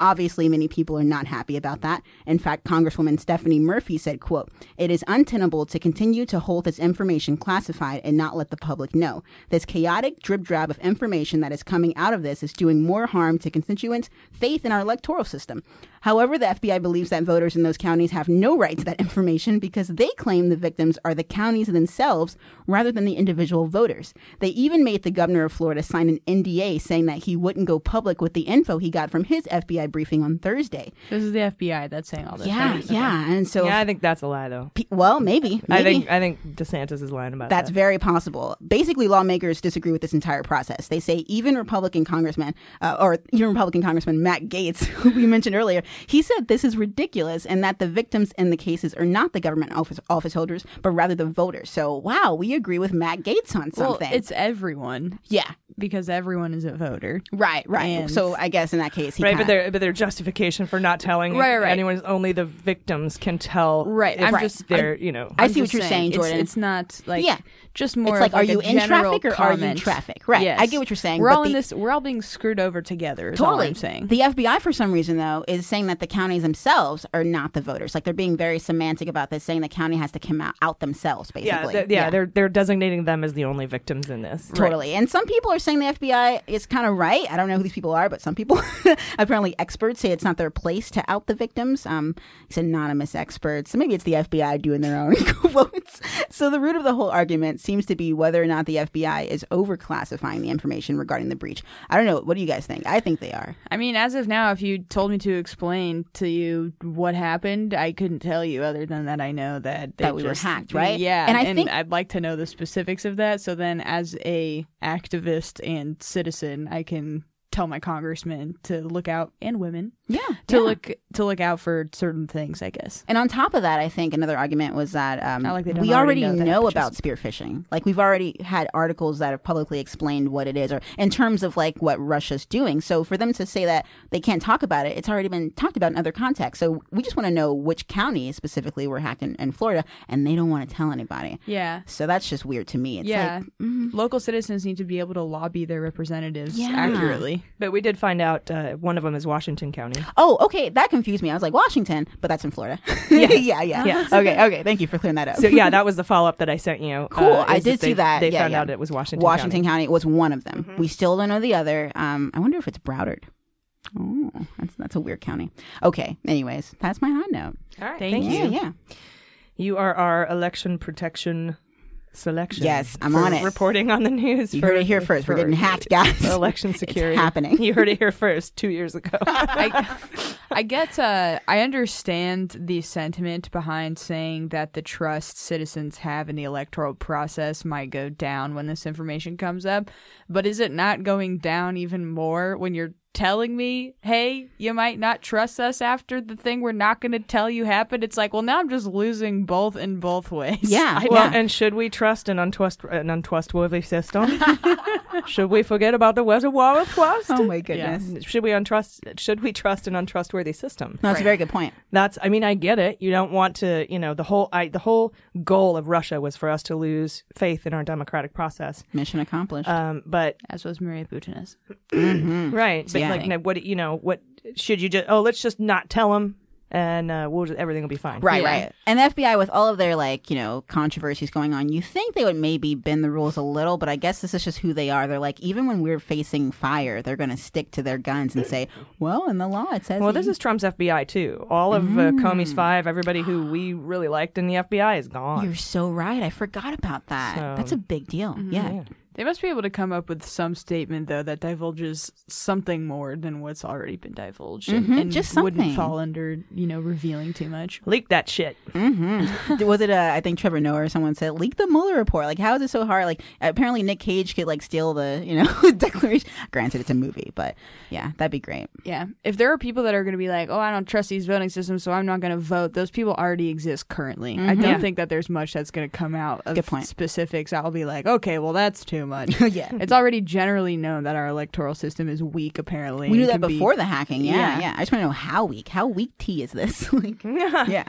Obviously, many people are not happy about that. In fact, Congresswoman Stephanie Murphy said, quote, It is untenable to continue to hold this information classified and not let the public know. This chaotic drip drab of information that is coming out of this is doing more harm to constituents' faith in our electoral system. However, the FBI believes that voters in those counties have no right to that <laughs> information because they claim the victims are the counties themselves rather than the individual voters. They even made the governor of Florida sign an NDA saying that he wouldn't go public with the info he got from his FBI briefing on Thursday. This is the FBI that's saying all this. Yeah, right? yeah, and so yeah, I think that's a lie, though. Pe- well, maybe, I think I think DeSantis is lying about that. That's that. very possible. Basically, lawmakers disagree with this entire process. They say even Republican Congressman, uh, or even Republican Congressman Matt Gaetz, <laughs> who we mentioned earlier, he said this is ridiculous and that the victims in the cases are not the government office, office holders, but rather the voters. So, wow, we agree with Matt Gaetz on Well, something. it's everyone. Yeah. Because everyone is a voter. right, right. And- so, I guess in that case, he right, kinda- but their but their justification for not telling Right, right. anyone only the victims can tell. Right, if I'm just- they're you know. I I'm see what you're saying, It's- Jordan. It's, not like Yeah. just more. It's like, of are you in traffic or are you comment. traffic? Right, I get what you're saying, We're but all in the- this. We're all being screwed over together. Is all Totally. I'm saying. The FBI, for some reason, though, is saying that the counties themselves are not the voters. Like they're being very semantic about this, saying the county has to come out, out themselves, yeah, basically. th- yeah, they're they're designating them as the only victims in this. Totally. And some people are saying the FBI is kind of right. I don't know who these people are, but some people, <laughs> apparently experts, say it's not their place to out the victims. Um, it's anonymous experts. So maybe it's the FBI doing their own <laughs> quotes. So the root of the whole argument seems to be whether or not the FBI is overclassifying the information regarding the breach. I don't know. What do you guys think? I think they are. I mean, as of now, if you told me to explain to you what happened, I couldn't tell you other than that I know that they That we were hacked, right? Yeah, And and, I think- I'd like to know the specifics of that. So then, as a activist and citizen, I can tell my congressman to look out and women, yeah, to yeah. look to look out for certain things. I guess. And on top of that, I think another argument was that um, like we already already know know, that, about spear phishing. Like we've already had articles that have publicly explained what it is, or in terms of like what Russia's doing. So for them to say that they can't talk about it, it's already been talked about in other contexts. So we just want to know which counties specifically were hacked in, in Florida, and they don't want to tell anybody. Yeah. So that's just weird to me. It's yeah, like, mm, local citizens need to be able to lobby their representatives Yeah. accurately. But we did find out uh, one of them is Washington County. Oh, okay, that confused me. I was like Washington, but that's in Florida. <laughs> Yeah. yeah, yeah. Yeah. <laughs> Okay, okay. Thank you for clearing that up. So yeah, that was the follow up that I sent you. Cool. uh, I did they, see that. They Yeah, found yeah. out it was Washington. Washington County. County was one of them. We still don't know the other. Um, I wonder if it's Broward. Oh, that's that's a weird county. Okay. Anyways, that's my hot note. All right, Thank thank Yeah, you. yeah. You are our election protection selection. Yes, I'm on it. Reporting on the news. You for, heard it here first. We're getting hacked, guys. election <laughs> It's security. happening. You heard it here first two years ago. <laughs> I, I get uh I understand the sentiment behind saying that the trust citizens have in the electoral process might go down when this information comes up, but is it not going down even more when you're telling me, "Hey, you might not trust us after the thing we're not going to tell you happened." It's like, well, now I'm just losing both in both ways. Yeah. <laughs> Well, don't- and should we trust an, untrust, an untrustworthy system? <laughs> should we forget about the reservoir of trust? Oh my goodness. Yeah. Should we untrust? Should we trust an untrustworthy system? No, it's a very good point. That's. I mean, I get it. You don't want to. You know, the whole. I, the whole goal of Russia was for us to lose faith in our democratic process. Mission accomplished. Um, but as was Maria Butina's. Mhm. right. But Yeah. like, no, what you know, what should you just? Oh, let's just not tell them, and uh, we'll just, everything will be fine. Right, right. And the FBI, with all of their like you know controversies going on, you think they would maybe bend the rules a little, but I guess this is just who they are. They're like, even when we're facing fire, they're going to stick to their guns and say, "Well, in the law it says." Well, that this is Trump's FBI too. All of uh, Mm. Comey's five, everybody who we really liked in the FBI is gone. You're so right. I forgot about that. So- That's a big deal. Yeah. They must be able to come up with some statement though that divulges something more than what's already been divulged, and- Mhm, and just wouldn't fall under you know revealing too much. Leak that shit. Mm-hmm. <laughs> was it? Uh, I think Trevor Noah or someone said, "Leak the Mueller report." Like, how is it so hard? Like, apparently Nick Cage could like steal the you know <laughs> declaration. Granted, it's a movie, but yeah, that'd be great. Yeah, if there are people that are going to be like, "Oh, I don't trust these voting systems, so I'm not going to vote," those people already exist currently. I Mhm. don't Yeah. think that there's much that's going to come out of Good point. specifics. I'll be like, "Okay, well, that's too much." <laughs> Yeah. it's already generally known that our electoral system is weak. Apparently, We knew that can be- before the hacking. Yeah, yeah. I just want to know how weak. How weak tea is this? <laughs> like, <laughs> yeah. Yeah,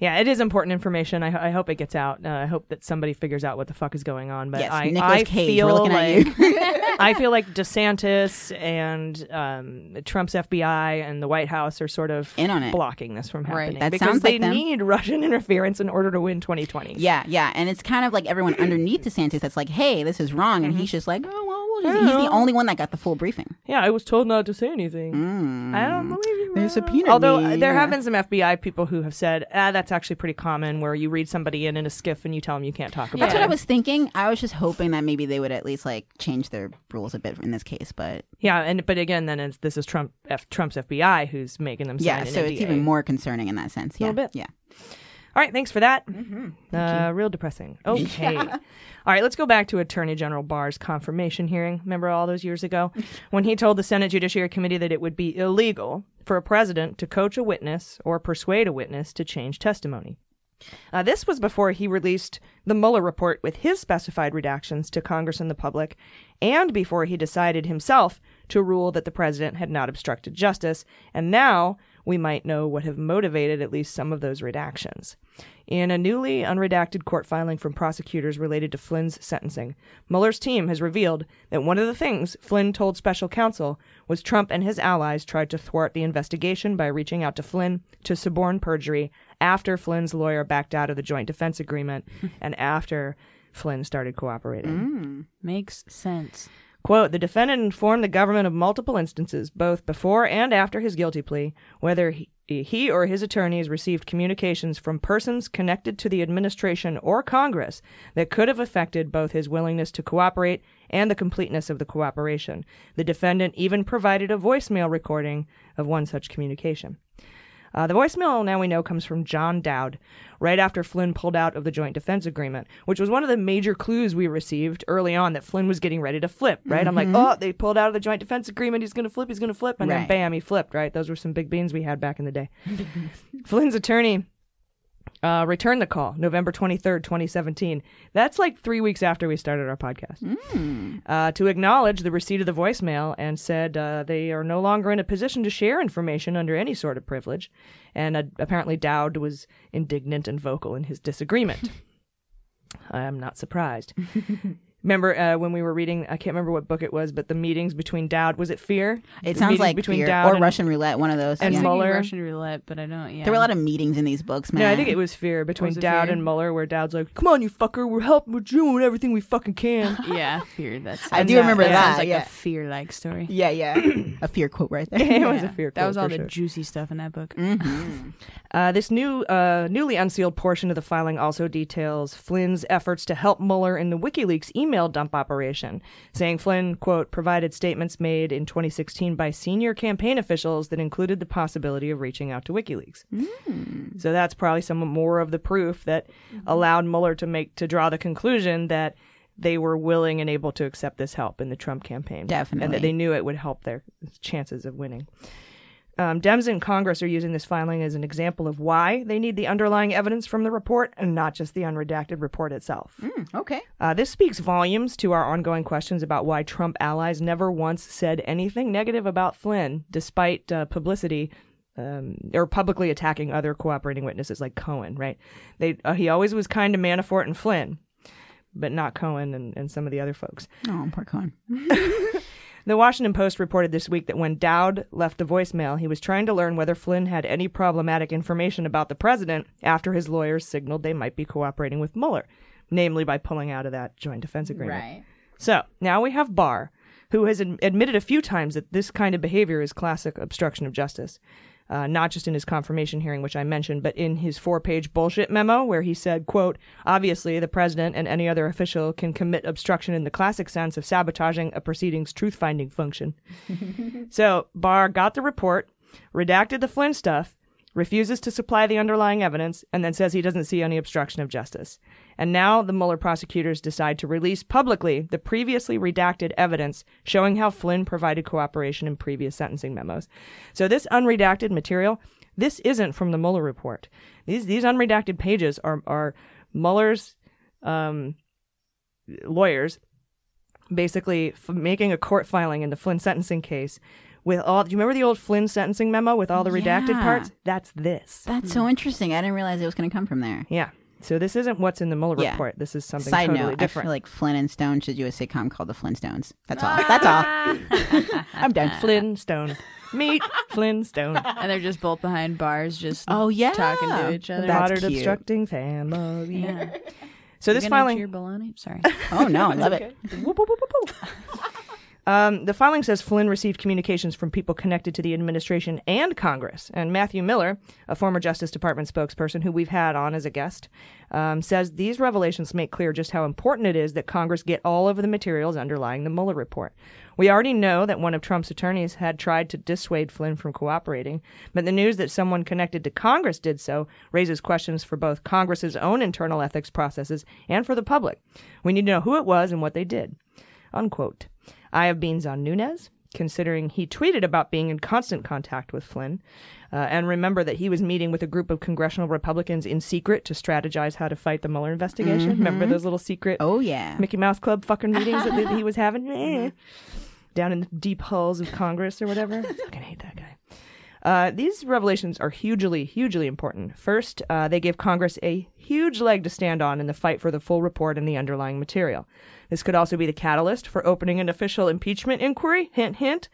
it is important information. I, I hope it gets out. Uh, I hope that somebody figures out what the fuck is going on. But Yes, I, Nicolas I Cage, feel we're looking at like <laughs> I feel like DeSantis and um, Trump's FBI and the White House are sort of In on it. blocking this from happening. Right. That because sounds they like them. need Russian <laughs> interference in order to win 2020. Yeah, yeah, and it's kind of like everyone underneath <clears throat> DeSantis that's like, "Hey, this is wrong," and he's just like, "Oh well." We'll just-" He's the only one that got the full briefing. Yeah, I was told not to say anything. I don't believe you. They subpoenaed Although me, there have been some FBI people who have said, ah, that's actually pretty common, where you read somebody in in a SCIF and you tell them you can't talk about That's it. what I was thinking. I was just hoping that maybe they would at least like change their rules a bit in this case, but Yeah, and but again, then it's, this is Trump, F, Trump's FBI who's making them sign yeah, an so it's even more concerning in that sense. Yeah, Little bit. yeah. All right, thanks for that. Mm-hmm. Uh, real depressing. <laughs> Okay. all right, let's go back to Attorney General Barr's confirmation hearing. Remember all those years ago <laughs> when he told the Senate Judiciary Committee that it would be illegal for a president to coach a witness or persuade a witness to change testimony. Uh, this was before he released the Mueller report with his specified redactions to Congress and the public, and before he decided himself to rule that the president had not obstructed justice. And now we might know what have motivated at least some of those redactions. In a newly unredacted court filing from prosecutors related to Flynn's sentencing, Mueller's team has revealed that one of the things Flynn told special counsel was Trump and his allies tried to thwart the investigation by reaching out to Flynn to suborn perjury after Flynn's lawyer backed out of the joint defense agreement <laughs> and after Flynn started cooperating. Mm, makes sense. Quote, the defendant informed the government of multiple instances, both before and after his guilty plea, whether he, he or his attorneys received communications from persons connected to the administration or Congress that could have affected both his willingness to cooperate and the completeness of the cooperation. The defendant even provided a voicemail recording of one such communication. Uh, the voicemail now we know comes from John Dowd, right after Flynn pulled out of the Joint Defense Agreement, which was one of the major clues we received early on that Flynn was getting ready to flip, right? I'm like, Mhm. oh, they pulled out of the Joint Defense Agreement, he's going to flip, he's going to flip. And then bam, he flipped, right? Those were some big beans we had back in the day. <laughs> Flynn's attorney uh, returned the call November 23rd, 2017. That's like three weeks after we started our podcast. Uh, to acknowledge the receipt of the voicemail and said uh, they are no longer in a position to share information under any sort of privilege. And uh, apparently, Dowd was indignant and vocal in his disagreement. <laughs> I am not surprised. <laughs> Remember uh, when we were reading? I can't remember what book it was, but the meetings between Dowd was it Fear? It The sounds like between Fear Dowd or and- Russian roulette, one of those. and yeah. Mueller. Russian roulette, but I don't. Yeah, There were a lot of meetings in these books, man. No, I think it was Fear between Was Dowd Fear? and Mueller, where Dowd's like, "Come on, you fucker, we're helping, we're doing everything we fucking can." <laughs> yeah, fear. That's. I and do remember that. that, Sounds like yeah. a fear-like story. Yeah, yeah. <coughs> a fear quote right there. <laughs> it was a Fear. That was all for the sure. juicy stuff in that book. Mm-hmm. <laughs> Uh, this new, uh, newly unsealed portion of the filing also details Flynn's efforts to help Mueller in the WikiLeaks email dump operation, saying Flynn, quote, provided statements made in 2016 by senior campaign officials that included the possibility of reaching out to WikiLeaks. Hmm. So that's probably some more of the proof that mm-hmm. allowed Mueller to make to draw the conclusion that they were willing and able to accept this help in the Trump campaign. Definitely. And that they knew it would help their chances of winning. Um, Dems in Congress are using this filing as an example of why they need the underlying evidence from the report and not just the unredacted report itself. okay. Uh, this speaks volumes to our ongoing questions about why Trump allies never once said anything negative about Flynn, despite uh, publicity um, or publicly attacking other cooperating witnesses like Cohen. Right? They uh, he always was kind to Manafort and Flynn, but not Cohen and, and some of the other folks. Oh, poor Cohen. <laughs> The Washington Post reported this week that when Dowd left a voicemail, he was trying to learn whether Flynn had any problematic information about the president after his lawyers signaled they might be cooperating with Mueller, namely by pulling out of that joint defense agreement. Right. So now we have Barr, who has ad- admitted a few times that this kind of behavior is classic obstruction of justice. Uh, not just in his confirmation hearing, which I mentioned, but in his four-page bullshit memo, where he said, "quote Obviously, the president and any other official can commit obstruction in the classic sense of sabotaging a proceeding's truth-finding function." <laughs> so Barr got the report, redacted the Flynn stuff, refuses to supply the underlying evidence, and then says he doesn't see any obstruction of justice. And now the Mueller prosecutors decide to release publicly the previously redacted evidence showing how Flynn provided cooperation in previous sentencing memos. So this unredacted material, this isn't from the Mueller report. These these unredacted pages are are Mueller's um, lawyers basically f- making a court filing in the Flynn sentencing case with all. Do you remember the old Flynn sentencing memo with all the redacted Yeah. parts? That's this. That's so interesting. I didn't realize it was going to come from there. Yeah. So this isn't what's in the Mueller Yeah. report. This is something Side totally note, different. I feel like Flynn and Stone should do a sitcom called The Flintstones. That's all. Ah! That's all. <laughs> I'm done. Flintstone. Meet Flintstone. <laughs> and they're just both behind bars, just Oh, yeah. talking to each other. Moderate obstructing family. Yeah. So You this gonna filing. cheer baloney? Sorry. Oh no, I love okay. it. <laughs> Um, the filing says Flynn received communications from people connected to the administration and Congress. And Matthew Miller, a former Justice Department spokesperson who we've had on as a guest, um, says these revelations make clear just how important it is that Congress get all of the materials underlying the Mueller report. We already know that one of Trump's attorneys had tried to dissuade Flynn from cooperating, but the news that someone connected to Congress did so raises questions for both Congress's own internal ethics processes and for the public. We need to know who it was and what they did. Unquote. I have beans on Nunes, considering he tweeted about being in constant contact with Flynn. Uh, and remember that he was meeting with a group of congressional Republicans in secret to strategize how to fight the Mueller investigation. Mhm. Remember those little secret Oh yeah. Mickey Mouse Club fucking meetings that, that he was having? <laughs> Eh. Down in the deep halls of Congress or whatever. I <laughs> fucking hate that guy. Uh, these revelations are hugely, hugely important. First, uh, they give Congress a huge leg to stand on in the fight for the full report and the underlying material. This could also be the catalyst for opening an official impeachment inquiry. Hint, hint.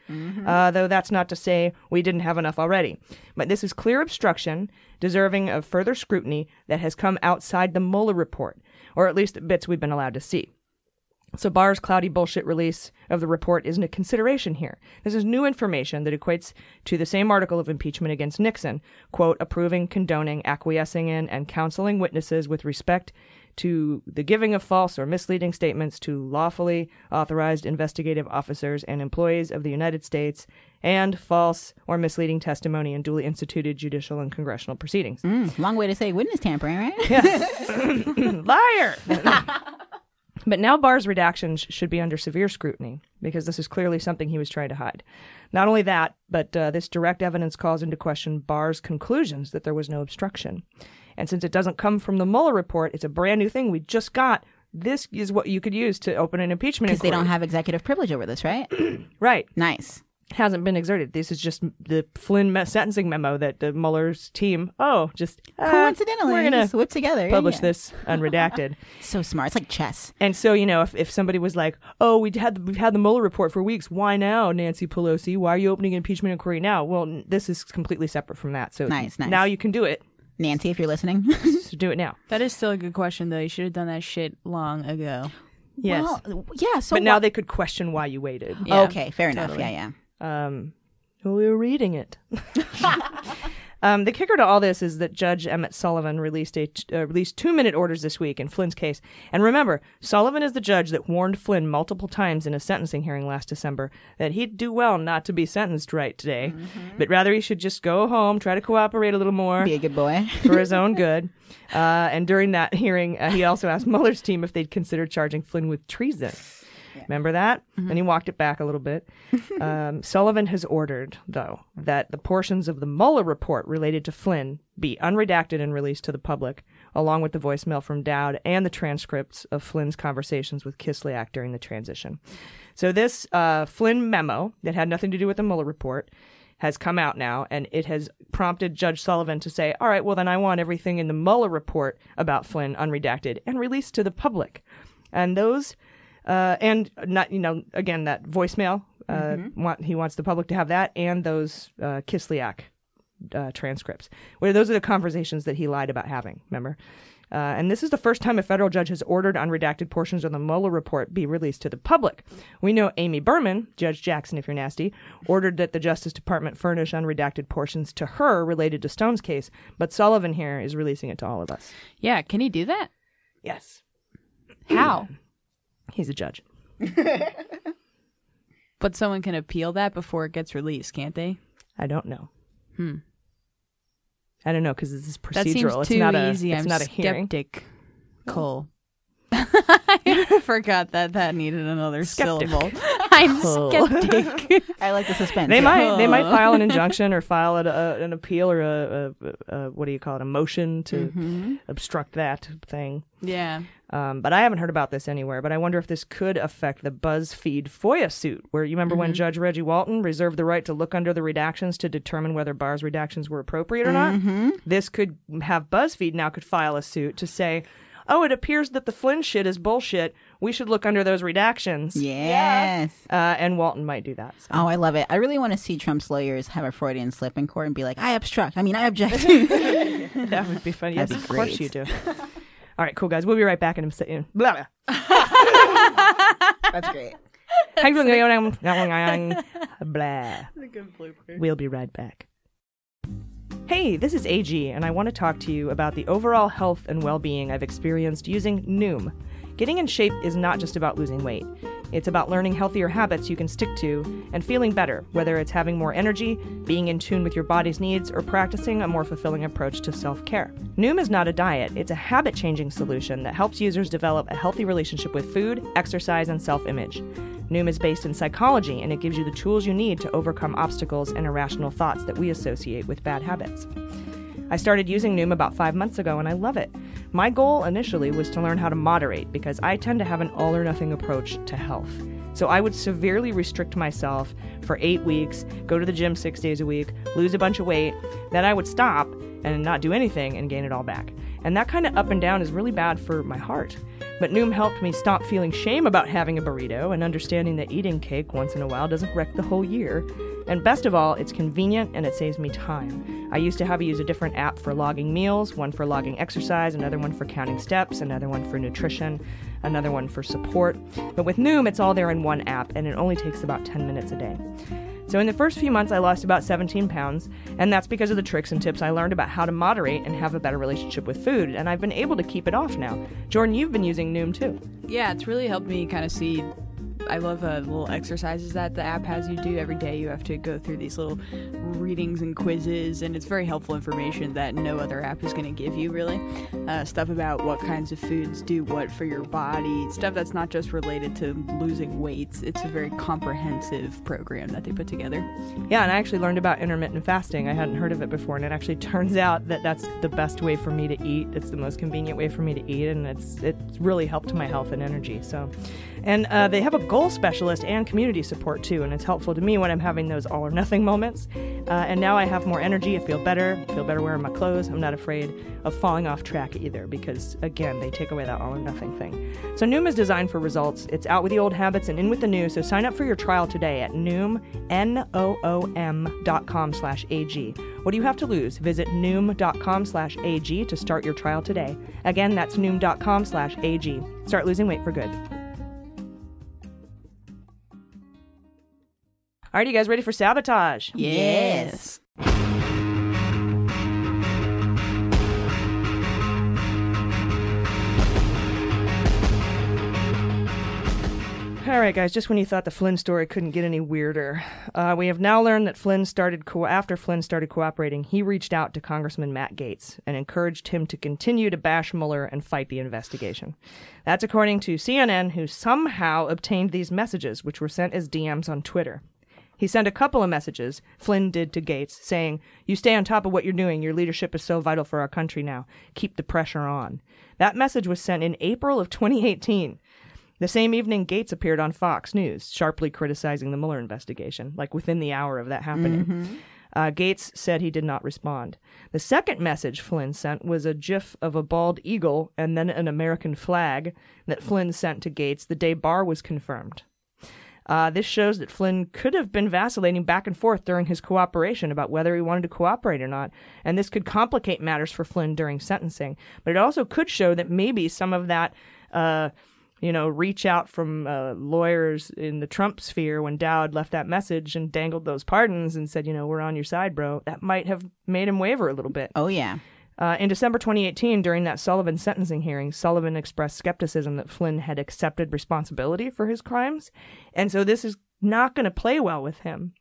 Uh, though that's not to say we didn't have enough already. But this is clear obstruction, deserving of further scrutiny that has come outside the Mueller report, or at least bits we've been allowed to see. So Barr's cloudy bullshit release of the report isn't a consideration here. This is new information that equates to the same article of impeachment against Nixon, quote, approving, condoning, acquiescing in, and counseling witnesses with respect to the giving of false or misleading statements to lawfully authorized investigative officers and employees of the United States and false or misleading testimony in duly instituted judicial and congressional proceedings. Mm, long way to say witness tampering, right? <laughs> <laughs> Liar! <laughs> But now Barr's redactions should be under severe scrutiny because this is clearly something he was trying to hide. Not only that, but uh, this direct evidence calls into question Barr's conclusions that there was no obstruction. And since it doesn't come from the Mueller report, it's a brand new thing we just got. This is what you could use to open an impeachment Because they don't have executive privilege over this, right? <clears throat> Right. Nice. Hasn't been exerted. This is just the Flynn me- sentencing memo that the Mueller's team, oh, just uh, Coincidentally, we're gonna whip together. publish yeah. this unredacted. <laughs> So smart. It's like chess. And so, you know, if, if somebody was like, "Oh, we had we've had the Mueller report for weeks. Why now, Nancy Pelosi? Why are you opening an impeachment inquiry now?" Well, n- this is completely separate from that. So Nice, nice. now you can do it. Nancy, if you're listening. <laughs> So do it now. That is still a good question, though. You should have done that shit long ago. Yes. Well, yeah. So but now wha- they could question why you waited. Yeah, okay, fair enough. totally. Yeah, yeah. Um, well, we were reading it. <laughs> <laughs> Um, the kicker to all this is that Judge Emmett Sullivan released a uh, released two minute orders this week in Flynn's case. And remember, Sullivan is the judge that warned Flynn multiple times in a sentencing hearing last December that he'd do well not to be sentenced right today, but rather he should just go home, try to cooperate a little more, Be a good boy. <laughs> for his <laughs> own good. Uh, and during that hearing, uh, he also asked Mueller's team if they'd consider charging Flynn with treason. Remember that? And he walked it back a little bit. <laughs> um, Sullivan has ordered, though, that the portions of the Mueller report related to Flynn be unredacted and released to the public, along with the voicemail from Dowd and the transcripts of Flynn's conversations with Kislyak during the transition. So this uh, Flynn memo that had nothing to do with the Mueller report has come out now, and it has prompted Judge Sullivan to say, "All right, well then I want everything in the Mueller report about Flynn unredacted and released to the public." And those, uh, and not you know again that voicemail, uh, Mhm. want, he wants the public to have that, and those uh, Kislyak uh, transcripts, where those are the conversations that he lied about having. Remember. Uh, and this is the first time a federal judge has ordered unredacted portions of the Mueller report be released to the public. We know Amy Berman, Judge Jackson, if you're nasty, ordered that the Justice Department furnish unredacted portions to her related to Stone's case, but Sullivan here is releasing it to all of us. Yeah, can he do that? Yes. How? <clears throat> He's a judge. <laughs> But someone can appeal that before it gets released, can't they? I don't know. Hmm. I don't know because this is procedural. That seems it's too not a, easy. It's I'm not a hearing. skeptic. Cole. <laughs> <laughs> I forgot that that needed another Skeptic. syllable. I'm Cole. skeptic. I like the suspense. They yeah. might they might file an injunction or file a, a, an appeal or a, a, a what do you call it a motion to Mhm. obstruct that thing. Yeah. Um, but I haven't heard about this anywhere. But I wonder if this could affect the BuzzFeed FOIA suit, where you remember when Mhm. Judge Reggie Walton reserved the right to look under the redactions to determine whether Barr's redactions were appropriate or not. Mhm. This could have BuzzFeed now could file a suit to say, "Oh, it appears that the Flynn shit is bullshit. We should look under those redactions." Yes. Uh, and Walton might do that. so. Oh, I love it. I really want to see Trump's lawyers have a Freudian slip in court and be like, I obstruct. I mean, I object. <laughs> <laughs> that would be funny. Yes, That'd be of course you do. <laughs> All right, cool guys. We'll be right back in a second. Blah, blah. <laughs> That's great. Blah. We'll be right back. Hey, this is AG, and I want to talk to you about the overall health and well being I've experienced using Noom. Getting in shape is not just about losing weight. It's about learning healthier habits you can stick to and feeling better, whether it's having more energy, being in tune with your body's needs, or practicing a more fulfilling approach to self care. Noom is not a diet, it's a habit changing solution that helps users develop a healthy relationship with food, exercise, and self image. Noom is based in psychology and it gives you the tools you need to overcome obstacles and irrational thoughts that we associate with bad habits. I started using Noom about five months ago and I love it. My goal initially was to learn how to moderate because I tend to have an all or nothing approach to health. So I would severely restrict myself for eight weeks, go to the gym six days a week, lose a bunch of weight, then I would stop and not do anything and gain it all back. And that kind of up and down is really bad for my heart. But Noom helped me stop feeling shame about having a burrito and understanding that eating cake once in a while doesn't wreck the whole year. And best of all, it's convenient and it saves me time. I used to have to use a different app for logging meals, one for logging exercise, another one for counting steps, another one for nutrition, another one for support. But with Noom, it's all there in one app and it only takes about 10 minutes a day. So, in the first few months, I lost about 17 pounds, and that's because of the tricks and tips I learned about how to moderate and have a better relationship with food, and I've been able to keep it off now. Jordan, you've been using Noom too. Yeah, it's really helped me kind of see. I love uh, little exercises that the app has you do every day. You have to go through these little readings and quizzes, and it's very helpful information that no other app is going to give you, really. Uh, stuff about what kinds of foods do what for your body, stuff that's not just related to losing weights. It's a very comprehensive program that they put together. Yeah, and I actually learned about intermittent fasting. I hadn't heard of it before, and it actually turns out that that's the best way for me to eat. It's the most convenient way for me to eat, and it's it's really helped my health and energy. So, and uh, they have a goal specialist and community support too, and it's helpful to me when I'm having those all or nothing moments. Uh, and now I have more energy. I feel better. I feel better wearing my clothes. I'm not afraid of falling off track either, because again, they take away that all or nothing thing. So Noom is designed for results. It's out with the old habits and in with the new. So sign up for your trial today at Noom, N-O-O-M dot com slash A-G. What do you have to lose? Visit Noom.com slash A-G to start your trial today. Again, that's Noom.com slash A-G. Start losing weight for good. All right, you guys ready for sabotage? Yes. All right, guys, just when you thought the Flynn story couldn't get any weirder, uh, we have now learned that Flynn started, co- after Flynn started cooperating, he reached out to Congressman Matt Gaetz and encouraged him to continue to bash Mueller and fight the investigation. That's according to CNN, who somehow obtained these messages, which were sent as DMs on Twitter. He sent a couple of messages, Flynn did to Gaetz, saying, You stay on top of what you're doing. Your leadership is so vital for our country now. Keep the pressure on. That message was sent in April of 2018. The same evening, Gaetz appeared on Fox News, sharply criticizing the Mueller investigation, like within the hour of that happening. Mhm. Uh, Gaetz said he did not respond. The second message Flynn sent was a gif of a bald eagle and then an American flag that Flynn sent to Gaetz the day Barr was confirmed. Uh, this shows that Flynn could have been vacillating back and forth during his cooperation about whether he wanted to cooperate or not, and this could complicate matters for Flynn during sentencing. But it also could show that maybe some of that, uh, you know, reach out from uh, lawyers in the Trump sphere when Dowd left that message and dangled those pardons and said, you know, we're on your side, bro. That might have made him waver a little bit. Oh yeah. Uh, in December 2018, during that Sullivan sentencing hearing, Sullivan expressed skepticism that Flynn had accepted responsibility for his crimes, and so this is not going to play well with him.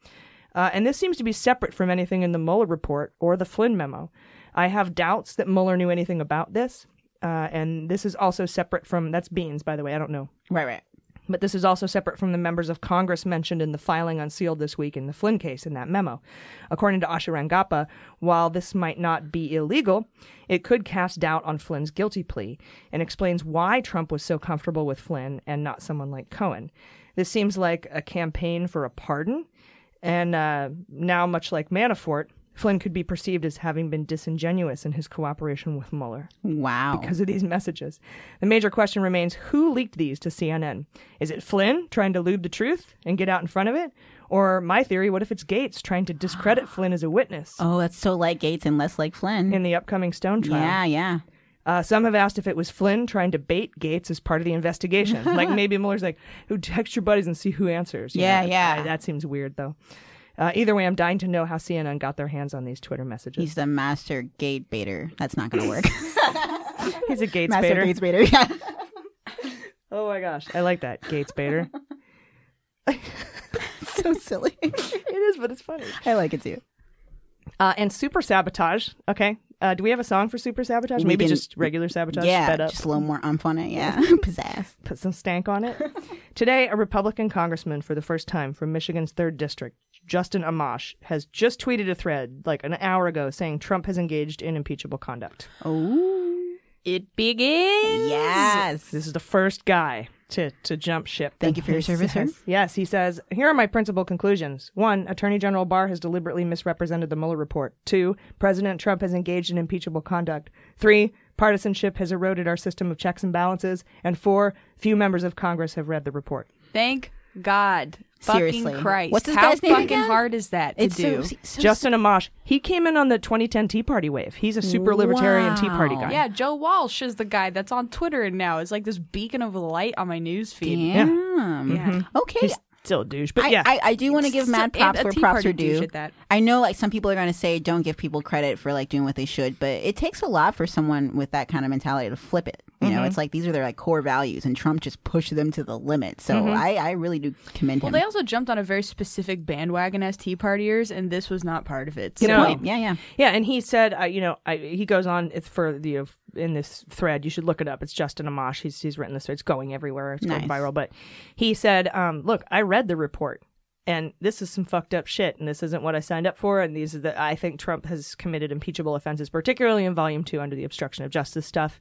Uh, and this seems to be separate from anything in the Mueller report or the Flynn memo. I have doubts that Mueller knew anything about this, uh, and this is also separate from that's Beans, by the way. I don't know. Right, right. But this is also separate from the members of Congress mentioned in the filing unsealed this week in the Flynn case in that memo. According to Asha Rangappa, while this might not be illegal, it could cast doubt on Flynn's guilty plea and explains why Trump was so comfortable with Flynn and not someone like Cohen. This seems like a campaign for a pardon, and uh, now, much like Manafort, Flynn could be perceived as having been disingenuous in his cooperation with Mueller. Wow. Because of these messages. The major question remains who leaked these to CNN? Is it Flynn trying to elude the truth and get out in front of it? Or my theory, what if it's Gaetz trying to discredit <gasps> Flynn as a witness? Oh, that's so like Gaetz and less like Flynn. In the upcoming Stone trial. Yeah, yeah. Uh, some have asked if it was Flynn trying to bait Gaetz as part of the investigation. <laughs> like maybe Mueller's like, who text your buddies and see who answers. you Yeah, know? yeah. Uh, that seems weird though. Uh, either way, I'm dying to know how CNN got their hands on these Twitter messages. He's the master gate baiter. That's not going to work. <laughs> He's a Gaetz master baiter. Gaetz baiter. Yeah. <laughs> Oh my gosh, I like that Gaetz baiter. <laughs> so silly. it is, but it's funny. I like it too. Uh, and super sabotage. Okay, uh, do we have a song for super sabotage? We Maybe can- just regular sabotage. Yeah, sped up. just a little more umph on it. Yeah, <laughs> <laughs> pizzazz. Put some stank on it. <laughs> Today, a Republican congressman for the first time from Michigan's third district, Justin Amash, has just tweeted a thread like an hour ago saying Trump has engaged in impeachable conduct. Oh, it begins. Yes. This is the first guy to, to jump ship. Thank you for your service, sir. says- Yes, he says, here are my principal conclusions. One, Attorney General Barr has deliberately misrepresented the Mueller report. Two, President Trump has engaged in impeachable conduct. Three, partisanship has eroded our system of checks and balances. And four, few members of Congress have read the report. Thank God. Seriously. Fucking Christ. What's this How guy's name fucking again? hard is that to It's do? so- Justin Amash, he came in on the 2010 Tea Party wave. He's a super libertarian Tea Party guy. Yeah, Joe Walsh is the guy that's on Twitter and now. It's like this beacon of light on my news feed. Damn. Yeah. Mm-hmm. Okay. He's still a douche, but I, yeah. I, I do want to give mad props a where Tea props Party are due. that. I know, like some people are going to say, don't give people credit for like doing what they should, but it takes a lot for someone with that kind of mentality to flip it. You know, Mhm. it's like these are their like core values, and Trump just pushed them to the limit. So Mhm. I, I really do commend Well, him. they also jumped on a very specific bandwagon as Tea Partiers, and this was not part of it. You So- know, Yeah, yeah. Yeah, and he said, uh, you know, I, he goes on for the uh, in this thread. You should look it up. It's Justin Amash. He's he's written this. It's going everywhere. It's going Nice. viral. But he said, um, look, I read the report, and this is some fucked up shit, and this isn't what I signed up for. And these are the I think Trump has committed impeachable offenses, particularly in Volume Two under the obstruction of justice stuff.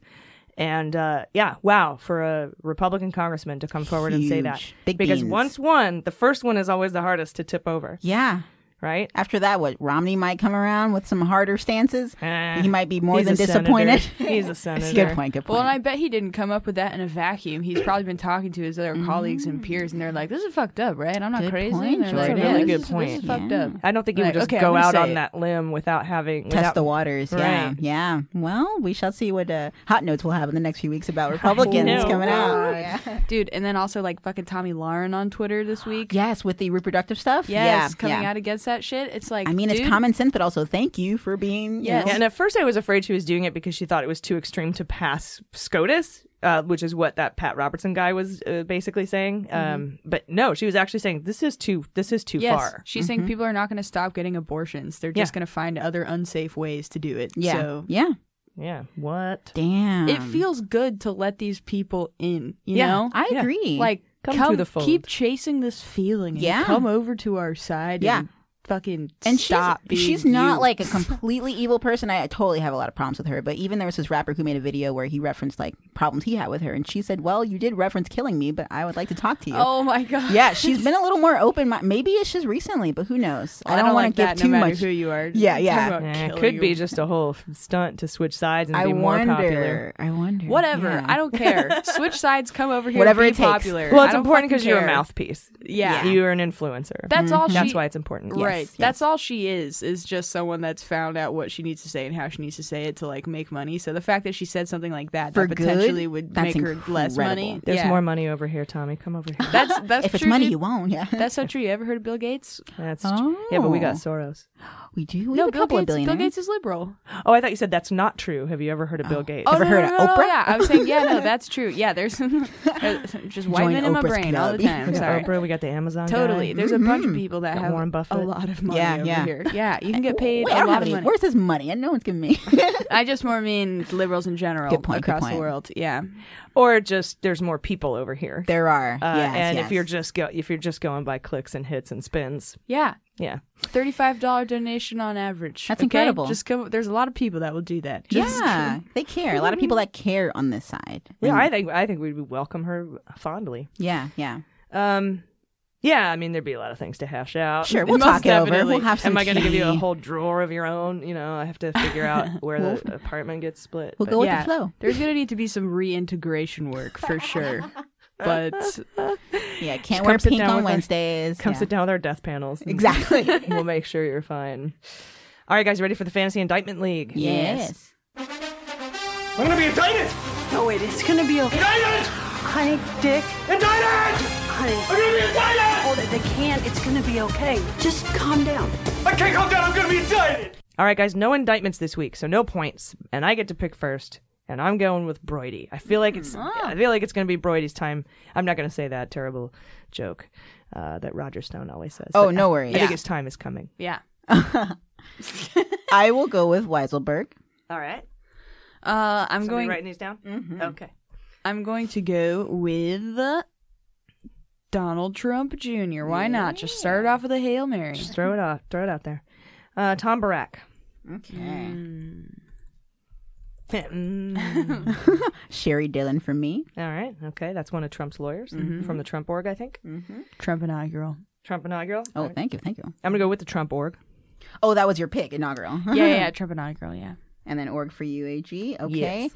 And uh, yeah, wow, for a Republican congressman to come forward and say that, Big because beans. once one, the first one is always the hardest to tip over. Yeah. Right. After that, what Romney might come around with some harder stances. Eh, he might be more he's than a senator. disappointed. <laughs> He's a senator. good point. Good point. Well, and I bet he didn't come up with that in a vacuum. He's probably been talking to his other colleagues and peers, and they're like, "This is fucked up, right? I'm not Good crazy." point, And they're That's like, a "Yeah, really this good is- point. This is fucked Yeah. up. I don't think he would Like, just okay, go out on it. that limb without having Test the waters. Yeah. Right. Yeah. Well, we shall see what uh, hot notes we'll have in the next few weeks about Republicans know. coming out. Yeah. dude. And then also like fucking Tomi Lahren on Twitter this week. Yes, with the reproductive stuff. Yes, yeah, coming yeah. out against that shit. It's like, I mean, it's dude, common sense, but also thank you for being. you Yes. know- Yeah, and at first I was afraid she was doing it because she thought it was too extreme to pass SCOTUS. uh, which is what that Pat Robertson guy was uh, basically saying. Um, but no, she was actually saying this is too this is too yes, far. she's saying people are not going to stop getting abortions. They're just Yeah. going to find other unsafe ways to do it. Yeah. So yeah. Yeah. What? Damn. it feels good to let these people in. You Yeah, know, I Yeah. agree. like Come come, to the fold. keep chasing this feeling. And Yeah. come over to our side. Yeah. And fucking and stop. she's being she's not you. like a <laughs> completely evil person. I, I totally have a lot of problems with her. But even there was this rapper who made a video where he referenced like problems he had with her, and she said, "Well, you did reference killing me, but I would like to talk to you." Oh my god. Yeah, she's been a little more open. Maybe it's just recently, but who knows? I don't, want like to give that. too no much. who you are. Yeah, yeah. Yeah, it killing could be just a whole stunt to switch sides and I be more popular. I wonder. Whatever. Yeah. I don't care. <laughs> Switch sides. Come over here. Whatever be it takes. popular. Well, it's important because you're a mouthpiece. Yeah. you are an influencer. That's all. Mm-hmm. That's why it's important. Right. Yes. That's all she is. Is just someone that's found out what she needs to say and how she needs to say it to like make money. So the fact that she said something like that For that good, potentially would that's make her less money. There's yeah. more money over here, Tomi. Come over here. That's that's <laughs> if it's true, money, you won't. Yeah, That's so true. You ever heard of Bill Gates? That's true. Yeah, but we got Oh. Soros. We do. We no, have a Bill couple Gates. of Bill. Gates is liberal. Oh, I thought you said that's not true. Have you ever heard of Bill Gates? Oh, Ever no, heard no, of no, no, Oprah? Yeah, I was saying, yeah, no, that's true. <laughs> Yeah, there's there's <laughs> just white Join men in my Oprah's brain all the time. We <laughs> got Sorry. Oprah. We got the Amazon. guy. Totally. There's a bunch of Mhm. people that Got have Warren a lot of money Yeah, over yeah. here. Yeah, you can get paid Wait, I a don't lot of any. money. Where's this money? And no one's giving me. I just more mean liberals in general Good point, across the world. Yeah. Or just there's more people over here. there are. Uh, yes, and yes. if you're just go if you're just going by clicks and hits and spins, Yeah. yeah. Thirty-five dollar donation on average. That's okay? incredible. Just come. There's a lot of people that will do that. Just yeah, they care. A lot of people that care on this side. Yeah, And- I think I think we'd welcome her fondly. Yeah, yeah. Um, yeah, I mean there'd be a lot of things to hash out. Sure, <laughs> we'll Most talk it over. We'll have some Am I going to give you a whole drawer of your own? You know, I have to figure out <laughs> where We'll- the apartment gets split. We'll but- go with yeah, the flow. There's gonna need to be some reintegration work for sure. <laughs> But Yeah, can't wear come sit pink on with our- Wednesdays. Come yeah. sit down with our death panels. Exactly. we'll make sure you're fine. All right, guys, ready for the Fantasy Indictment League? Yes. I'm gonna be indicted! Oh, no, wait, it's gonna be okay. Indicted! Honey, Dick. Indicted! Honey. I'm gonna be indicted! Oh, they can't. It's gonna be okay. Just calm down. I can't calm down, I'm gonna be indicted! All right, guys, no indictments this week, so no points, and I get to pick first. And I'm going with Broidy. I feel like it's I feel like it's going to be Broidy's time. I'm not going to say that terrible joke uh, that Roger Stone always says. Oh, no I- worries. I think Yeah. his time is coming. yeah. <laughs> I will go with Weisselberg. All right. Uh, I'm Somebody going. writing these down. Mm-hmm. Okay. I'm going to go with Donald Trump Jr. Why not? Just start off with a hail mary. Just throw it out. Throw it out there. Uh, Tom Barack. Okay. Mm. <laughs> Sheri Dillon for me. All right. Okay, that's one of Trump's lawyers from the Trump org, I think. Mm-hmm. Trump inaugural. Trump inaugural. Oh, right. thank you, thank you. I'm gonna go with the Trump org. Oh, that was your pick, inaugural. Yeah, yeah, yeah, <laughs> Trump inaugural. Yeah. And then org for you, AG. Okay. Yes.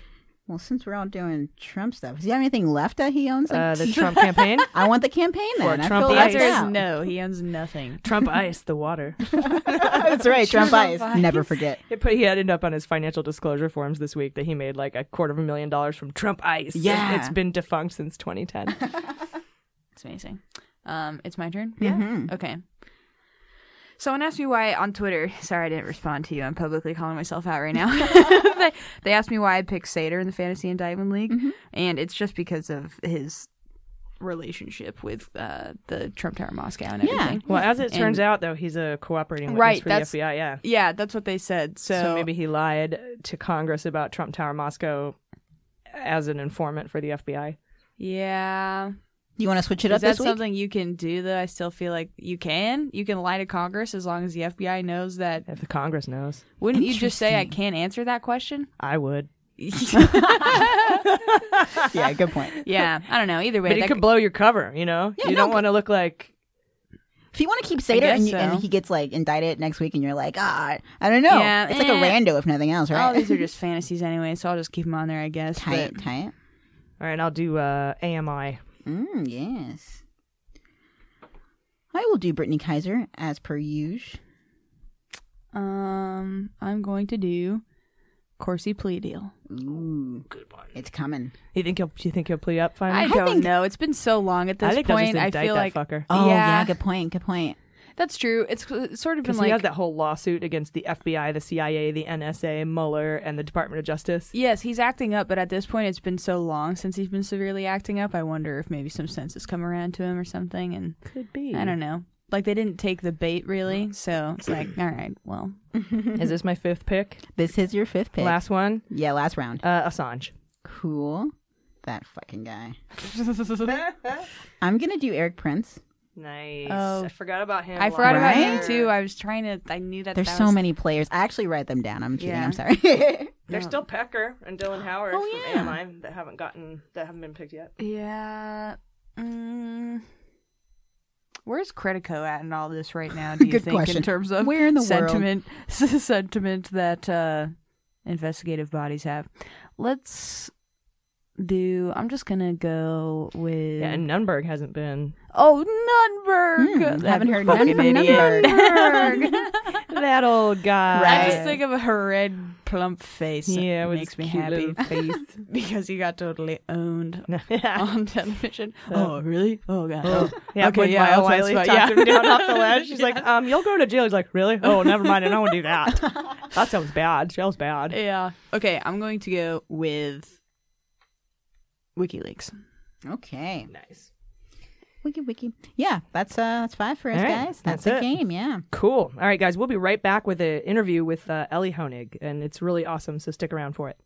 Well, since we're all doing Trump stuff, does he have anything left that he owns? Uh, the <laughs> Trump campaign. I want the campaign then. Or Trump feel The Ice. left answer is no. He owns nothing. <laughs> Trump Ice, the water. <laughs> That's right, Trump, Trump Ice. Ice. Never forget. It put he had it up on his financial disclosure forms this week that he made like a quarter of a million dollars from Trump Ice. Yeah. it's been defunct since 2010. It's amazing. Um, it's my turn. Yeah. Mhm. Okay. Someone asked me why on Twitter. <laughs> Sorry, I didn't respond to you. I'm publicly calling myself out right now. <laughs> <laughs> they, they asked me why I picked Sater in the Fantasy Indictment League, Mm-hmm. and it's just because of his relationship with uh, the Trump Tower Moscow and Yeah. everything. well, as it turns And- out, though, he's a cooperating witness Right, for that's- the FBI. Yeah. Yeah, that's what they said. So, So, maybe he lied to Congress about Trump Tower Moscow as an informant for the FBI. yeah. You want to switch it Is up Is that this week? something you can do? That I still feel like you can. You can lie to Congress as long as the FBI knows that. If the Congress knows, Wouldn't you <laughs> just say I can't answer that question? I would. <laughs> yeah, good point. yeah, I don't know. Either way, But he that could blow your cover. You know, Yeah, you no, don't want to look like If you want to keep Sater guess and, you, and he gets like indicted next week, and you're like, ah, I don't know. Yeah, it's like a eh. rando if nothing else, right? All these are just fantasies anyway, so I'll just keep them on there, I guess. tight, but- tight. All right, I'll do uh, AMI. Mm, yes. I will do Brittany Kaiser as per usual. Um, I'm going to do Corsi plea deal. Ooh, good one. It's coming. You think he'll? You think he'll plea up finally? I don't know. It's been so long at this I think they'll point. just I indict feel that like fucker. Oh yeah. Yeah. good point. Good point. That's true. It's, it's sort of been like he has that whole lawsuit against the FBI, the CIA, the NSA, Mueller, and the Department of Justice. Yes, he's acting up, but at this point, it's been so long since he's been severely acting up. I wonder if maybe some sense has come around to him or something. And could be. I don't know. Like they didn't take the bait really, so it's like, all right, well, <laughs> Is this my fifth pick? This is your fifth pick. Last one? Yeah, last round. Uh, Assange. Cool. That fucking guy. <laughs> I'm gonna do Erik Prince. Nice. Oh. I forgot about him. I forgot about him too. I was trying to. I knew that. There's that so was- many players. I actually write them down. I'm cheating. Yeah. I'm sorry. <laughs> There's still Pecker and Dylan Howard Oh, from yeah. AMI that haven't gotten that haven't been picked yet. Yeah. Mm, where's Credico at in all this right now? <laughs> Do you Good think question. in terms of Where in the world? sentiment <laughs> sentiment that uh, investigative bodies have? Let's do. I'm just gonna go with. Yeah, and Nunberg hasn't been. oh, Nunberg. Hmm, haven't heard none fucking from. Nunberg. <laughs> that old guy. I just think of her red plump face. Yeah, it makes me cute happy face. <laughs> because he got totally owned <laughs> on television. Oh. Oh, really? Oh god. Oh, yeah, okay, yeah, Viola I'll Wiley testify. talked Yeah. him down off the ledge. She's like, um, you'll go to jail. He's like, really? Oh, never mind. I don't want to do that. that sounds bad. Jail's bad. Yeah. Okay, I'm going to go with WikiLeaks. okay. Nice. Wiki wiki. Yeah, that's uh that's five for us All right, guys. That's, that's the it. game. Yeah. Cool. All right, guys, we'll be right back with an interview with uh, Elie Honig, and it's really awesome, so stick around for it.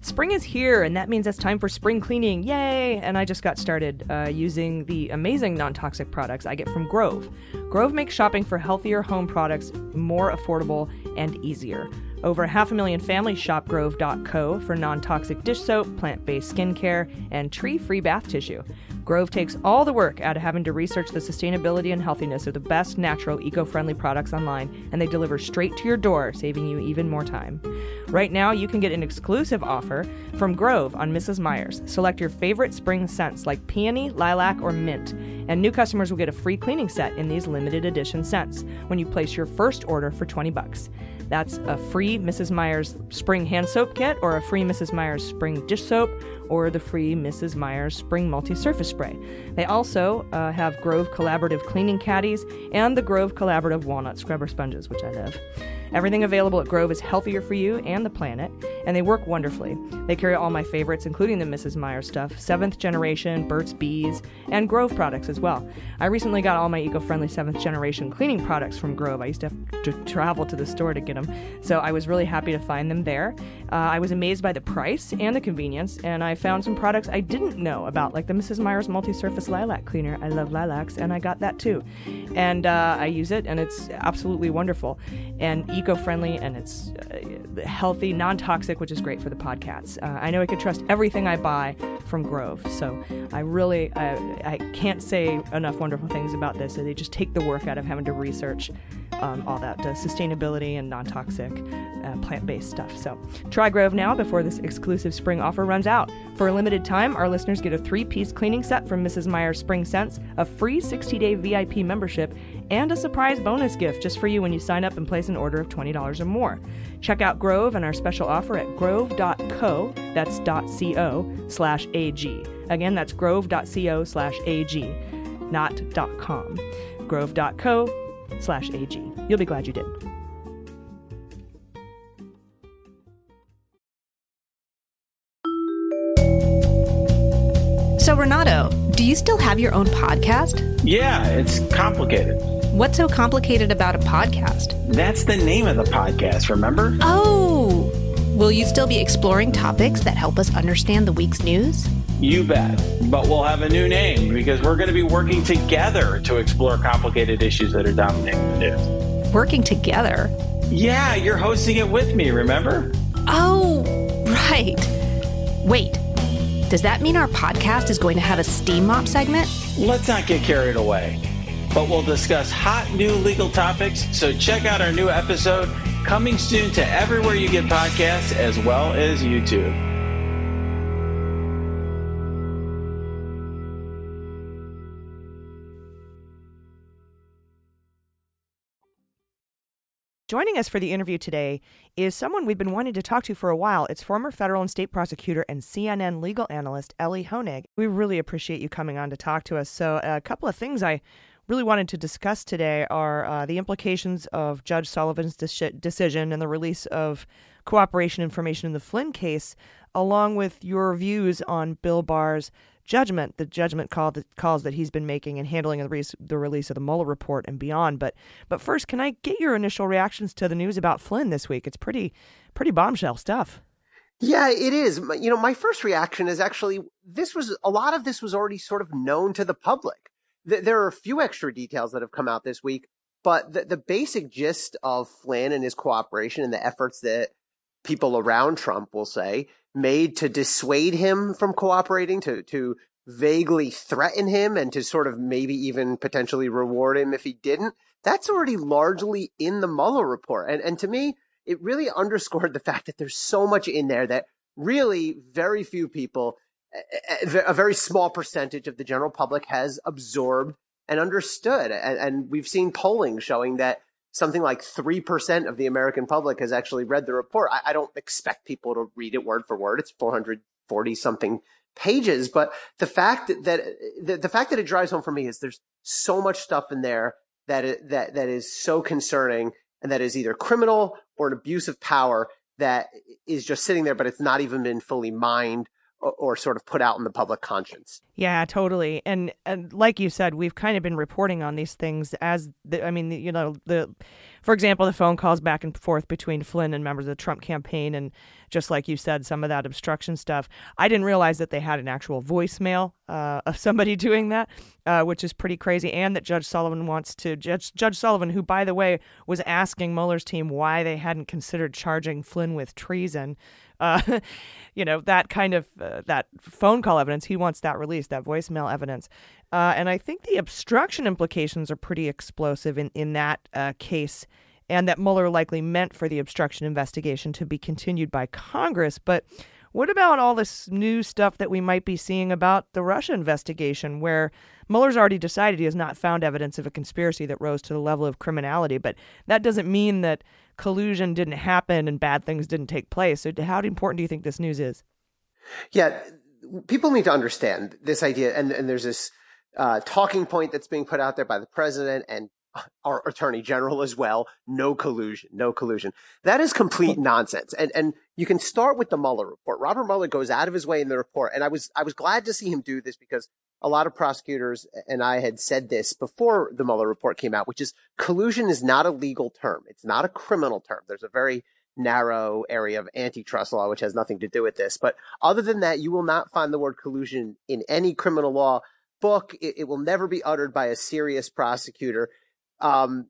Spring is here, and that means it's time for spring cleaning. Yay! And I just got started uh, using the amazing non toxic products I get from Grove. Grove makes shopping for healthier home products more affordable and easier. Over half a million families shop Grove.co for non toxic dish soap, plant based skincare, and tree free bath tissue. Grove takes all the work out of having to research the sustainability and healthiness of the best natural, eco friendly products online, and they deliver straight to your door, saving you even more time. Right now, you can get an exclusive offer from Grove on Mrs. Meyer's. Select your favorite spring scents like peony, lilac, or mint, and new customers will get a free cleaning set in these limited edition scents when you place your first order for 20 bucks. That's a free Mrs. Meyer's spring hand soap kit, or a free Mrs. Meyer's spring dish soap, or the free Mrs. Meyer's spring multi surface spray. They also uh, have Grove Collaborative cleaning caddies and the Grove Collaborative walnut scrubber sponges, which I love. Everything available at Grove is healthier for you and the planet, and they work wonderfully. They carry all my favorites, including the Mrs. Meyer stuff, 7th generation, Burt's Bees, and Grove products as well. I recently got all my eco friendly 7th generation cleaning products from Grove. I used to have to travel to the store to get them, so I was really happy to find them there. Uh, I was amazed by the price and the convenience, and I found some products I didn't know about, like the Mrs. Meyer's multi surface lilac cleaner. I love lilacs, and I got that too. And uh, I use it, and it's absolutely wonderful and eco friendly, and it's uh, healthy, non toxic, which is great for the podcasts. Uh, I know I can trust everything I buy from Grove, so I really I, I can't say enough wonderful things about this. They just take the work out of having to research um, all that uh, sustainability and non toxic uh, plant based stuff. So try Grove now before this exclusive spring offer runs out. For a limited time, our listeners get a three piece cleaning set from Mrs. Meyer's Spring Scents, a free 60 day VIP membership, and a surprise bonus gift just for you when you sign up and place an order of $20 or more. Check out Grove and our special offer at grove.co, that's .co, slash AG. Again, that's grove.co slash AG, not .com. grove.co slash AG. You'll be glad you did. So, Renato, do you still have your own podcast? Yeah, it's complicated. What's so complicated about a podcast? That's the name of the podcast, remember? Oh! Will you still be exploring topics that help us understand the week's news? You bet. But we'll have a new name because we're going to be working together to explore complicated issues that are dominating the news. Working together? Yeah, you're hosting it with me, remember? Oh, right. Wait, does that mean our podcast is going to have a steam mop segment? Let's not get carried away. But we'll discuss hot new legal topics, so check out our new episode coming soon to everywhere you get podcasts as well as YouTube. Joining us for the interview today is someone we've been wanting to talk to for a while. It's former federal and state prosecutor and CNN legal analyst Elie Honig. We really appreciate you coming on to talk to us. So, a couple of things I really wanted to discuss today are uh, the implications of Judge Sullivan's de- decision and the release of cooperation information in the Flynn case, along with your views on Bill Barr's judgment, the judgment call that calls that he's been making and handling the, re- the release of the Mueller report and beyond. But but first, can I get your initial reactions to the news about Flynn this week? It's pretty pretty bombshell stuff. Yeah, it is. You know, my first reaction is actually this was a lot of this was already sort of known to the public. There are a few extra details that have come out this week, but the, the basic gist of Flynn and his cooperation and the efforts that people around Trump will say made to dissuade him from cooperating, to, to vaguely threaten him and to sort of maybe even potentially reward him if he didn't. That's already largely in the Mueller report. And, and to me, it really <laughs> underscored the fact that there's so much in there that really very few people, a very small percentage of the general public has absorbed and understood. And, and we've seen polling showing that something like 3% of the American public has actually read the report. I, I don't expect people to read it word for word. It's 440 something pages, but the fact that, the, the, fact that it drives home for me is there's so much stuff in there that it, that that is so concerning and that is either criminal or an abuse of power that is just sitting there, but it's not even been fully mined or, or sort of put out in the public conscience. Yeah, totally. And and like you said, we've kind of been reporting on these things as the, I mean, you know, the for example, the phone calls back and forth between Flynn and members of the Trump campaign and just like you said, some of that obstruction stuff. I didn't realize that they had an actual voicemail uh, of somebody <laughs> doing that, uh, which is pretty crazy, and that Judge Sullivan wants to Judge Judge Sullivan, who by the way was asking Mueller's team why they hadn't considered charging Flynn with treason uh, <laughs> you know that kind of uh, that phone call evidence. He wants that released, that voicemail evidence, uh, and I think the obstruction implications are pretty explosive in in that uh, case, and that Mueller likely meant for the obstruction investigation to be continued by Congress, but. What about all this new stuff that we might be seeing about the Russia investigation, where Mueller's already decided he has not found evidence of a conspiracy that rose to the level of criminality, but that doesn't mean that collusion didn't happen and bad things didn't take place. So, how important do you think this news is? Yeah, people need to understand this idea, and, and there's this uh, talking point that's being put out there by the president and our attorney general as well. No collusion, no collusion. That is complete nonsense. And and you can start with the Mueller report. Robert Mueller goes out of his way in the report, and I was I was glad to see him do this because a lot of prosecutors and I had said this before the Mueller report came out, which is collusion is not a legal term. It's not a criminal term. There's a very narrow area of antitrust law, which has nothing to do with this. But other than that, you will not find the word collusion in any criminal law book. It, it will never be uttered by a serious prosecutor. Um,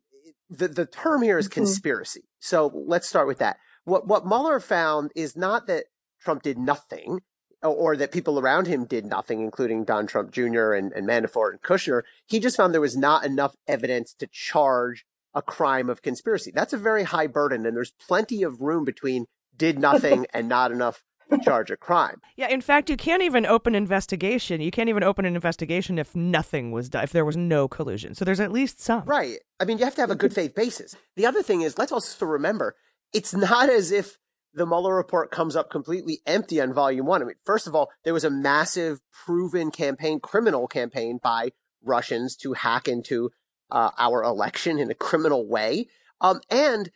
the, the term here is mm-hmm. conspiracy. So let's start with that. What, what Mueller found is not that Trump did nothing or that people around him did nothing, including Don Trump Jr. and, and Manafort and Kushner. He just found there was not enough evidence to charge a crime of conspiracy. That's a very high burden, and there's plenty of room between did <laughs> nothing and not enough charge a crime. Yeah, in fact, you can't even open investigation. You can't even open an investigation if nothing was done, if there was no collusion. So there's at least some. Right. I mean, you have to have a good faith basis. The other thing is, let's also remember, it's not as if the Mueller report comes up completely empty on volume one. I mean, first of all, there was a massive proven campaign, criminal campaign by Russians to hack into uh, our election in a criminal way. Um, and,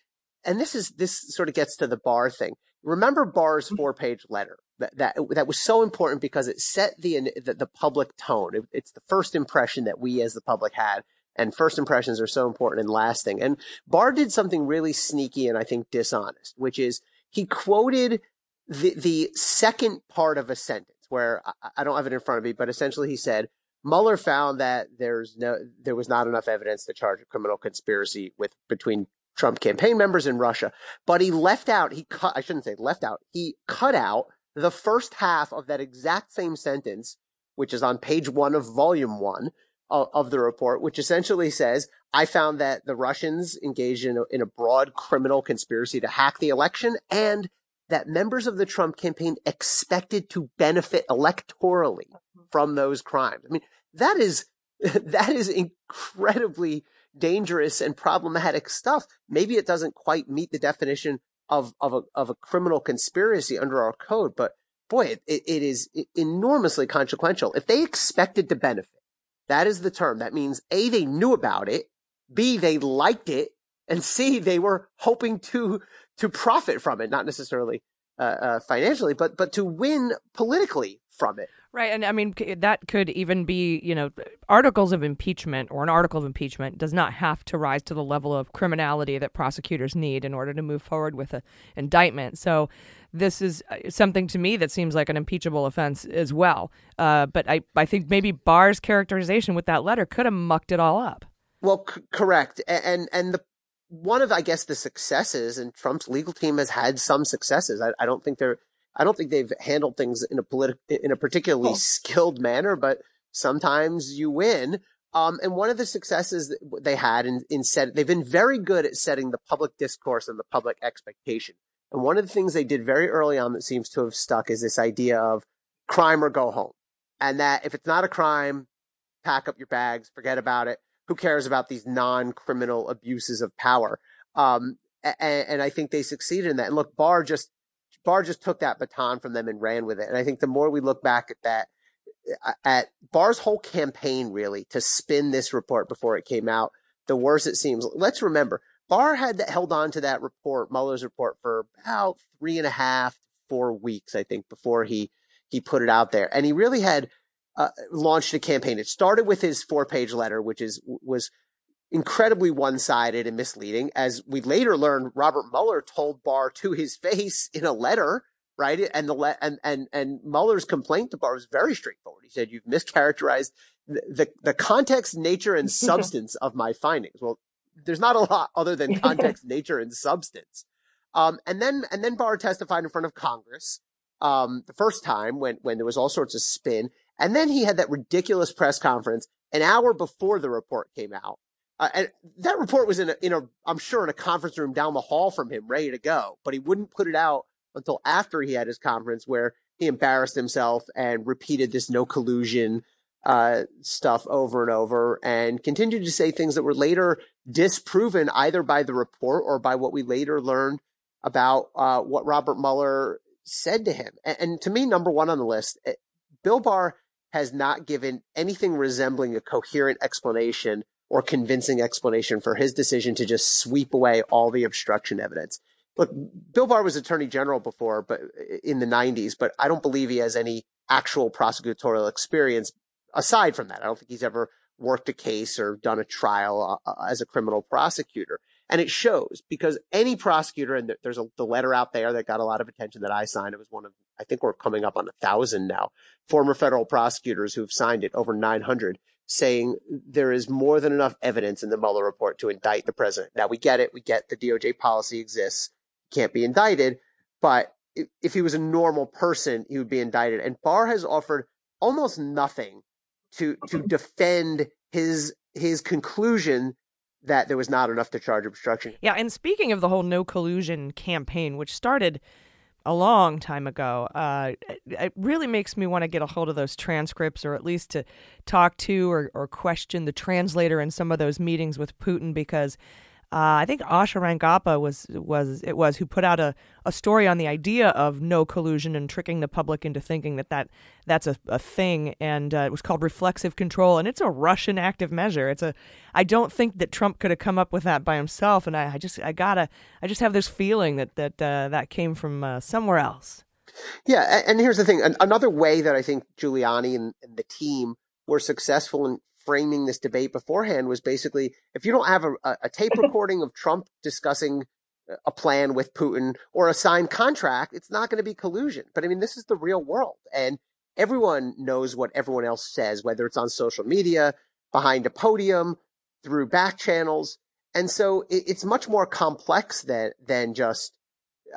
and this is, this sort of gets to the bar thing. Remember Barr's mm-hmm. four page letter that, that, that was so important because it set the, the, the public tone. It, it's the first impression that we as the public had. And first impressions are so important and lasting. And Barr did something really sneaky and I think dishonest, which is he quoted the, the second part of a sentence where I, I don't have it in front of me, but essentially he said, Mueller found that there's no, there was not enough evidence to charge a criminal conspiracy with between Trump campaign members in Russia, but he left out, he cut, I shouldn't say left out, he cut out the first half of that exact same sentence, which is on page one of volume one of, of the report, which essentially says, I found that the Russians engaged in a, in a broad criminal conspiracy to hack the election and that members of the Trump campaign expected to benefit electorally mm-hmm. from those crimes. I mean, that is, <laughs> that is incredibly dangerous and problematic stuff. Maybe it doesn't quite meet the definition of, of a, of a criminal conspiracy under our code, but boy, it, it is enormously consequential. If they expected to benefit, That is the term. That means A, they knew about it. B, they liked it. And C, they were hoping to, to profit from it, not necessarily uh, uh, financially, but, but to win politically from it. Right. And I mean, that could even be, you know, articles of impeachment or an article of impeachment does not have to rise to the level of criminality that prosecutors need in order to move forward with an indictment. So this is uh, something to me that seems like an impeachable offense as well. Uh, but I, I think maybe Barr's characterization with that letter could have mucked it all up. Well, c- correct. And, and the, one of, I guess, the successes and Trump's legal team has had some successes. I, I don't think they're, I don't think they've handled things in a politic, in a particularly skilled manner, but sometimes you win. Um, and one of the successes that they had in, in set, they've been very good at setting the public discourse and the public expectation. And one of the things they did very early on that seems to have stuck is this idea of crime or go home. And that if it's not a crime, pack up your bags, forget about it. Who cares about these non-criminal abuses of power? Um, and, and I think they succeeded in that. And look, Barr just, Barr just took that baton from them and ran with it. And I think the more we look back at that, at Barr's whole campaign really to spin this report before it came out, the worse it seems. Let's remember, Barr had held on to that report, Mueller's report, for about three and a half, four weeks, I think, before he he put it out there, and he really had uh, launched a campaign. It started with his four page letter, which is was incredibly one sided and misleading. As we later learned, Robert Mueller told Barr to his face in a letter, right? And the le- and and and Mueller's complaint to Barr was very straightforward. He said, "You've mischaracterized the the, the context, nature, and <laughs> substance of my findings." Well, there's not a lot other than <laughs> context, nature, and substance. Um, and then and then Barr testified in front of Congress um, the first time when when there was all sorts of spin, and then he had that ridiculous press conference an hour before the report came out. Uh, that report was in a, in a, I'm sure in a conference room down the hall from him, ready to go, but he wouldn't put it out until after he had his conference where he embarrassed himself and repeated this no collusion, uh, stuff over and over and continued to say things that were later disproven either by the report or by what we later learned about, uh, what Robert Mueller said to him. And, and to me, number one on the list, eh, Bill Barr has not given anything resembling a coherent explanation or convincing explanation for his decision to just sweep away all the obstruction evidence. Look, Bill Barr was attorney general before, but in the 90s, but I don't believe he has any actual prosecutorial experience aside from that. I don't think he's ever worked a case or done a trial uh, as a criminal prosecutor. And it shows because any prosecutor, and there's a, the letter out there that got a lot of attention that I signed. It was one of, I think we're coming up on a thousand now, former federal prosecutors who've signed it, over 900, saying there is more than enough evidence in the Mueller report to indict the president. Now we get it. We get the DOJ policy exists, can't be indicted, but if, he was a normal person, he would be indicted. And Barr has offered almost nothing to, to defend his, his conclusion that there was not enough to charge obstruction. Yeah, and speaking of the whole no collusion campaign, which started a long time ago, uh, it really makes me want to get a hold of those transcripts or at least to talk to or, or question the translator in some of those meetings with Putin because uh, I think Asha Rangappa was was it was who put out a, a story on the idea of no collusion and tricking the public into thinking that, that that's a, a thing, and uh, it was called reflexive control, and it's a Russian active measure. It's a I don't think that Trump could have come up with that by himself, and I, I just I gotta I just have this feeling that that uh, that came from uh, somewhere else. Yeah, and here's the thing: another way that I think Giuliani and, and the team were successful in framing this debate beforehand was basically if you don't have a, a tape <laughs> recording of Trump discussing a plan with Putin or a signed contract, it's not going to be collusion. But I mean, this is the real world and everyone knows what everyone else says, whether it's on social media, behind a podium, through back channels. And so it, it's much more complex than, than just,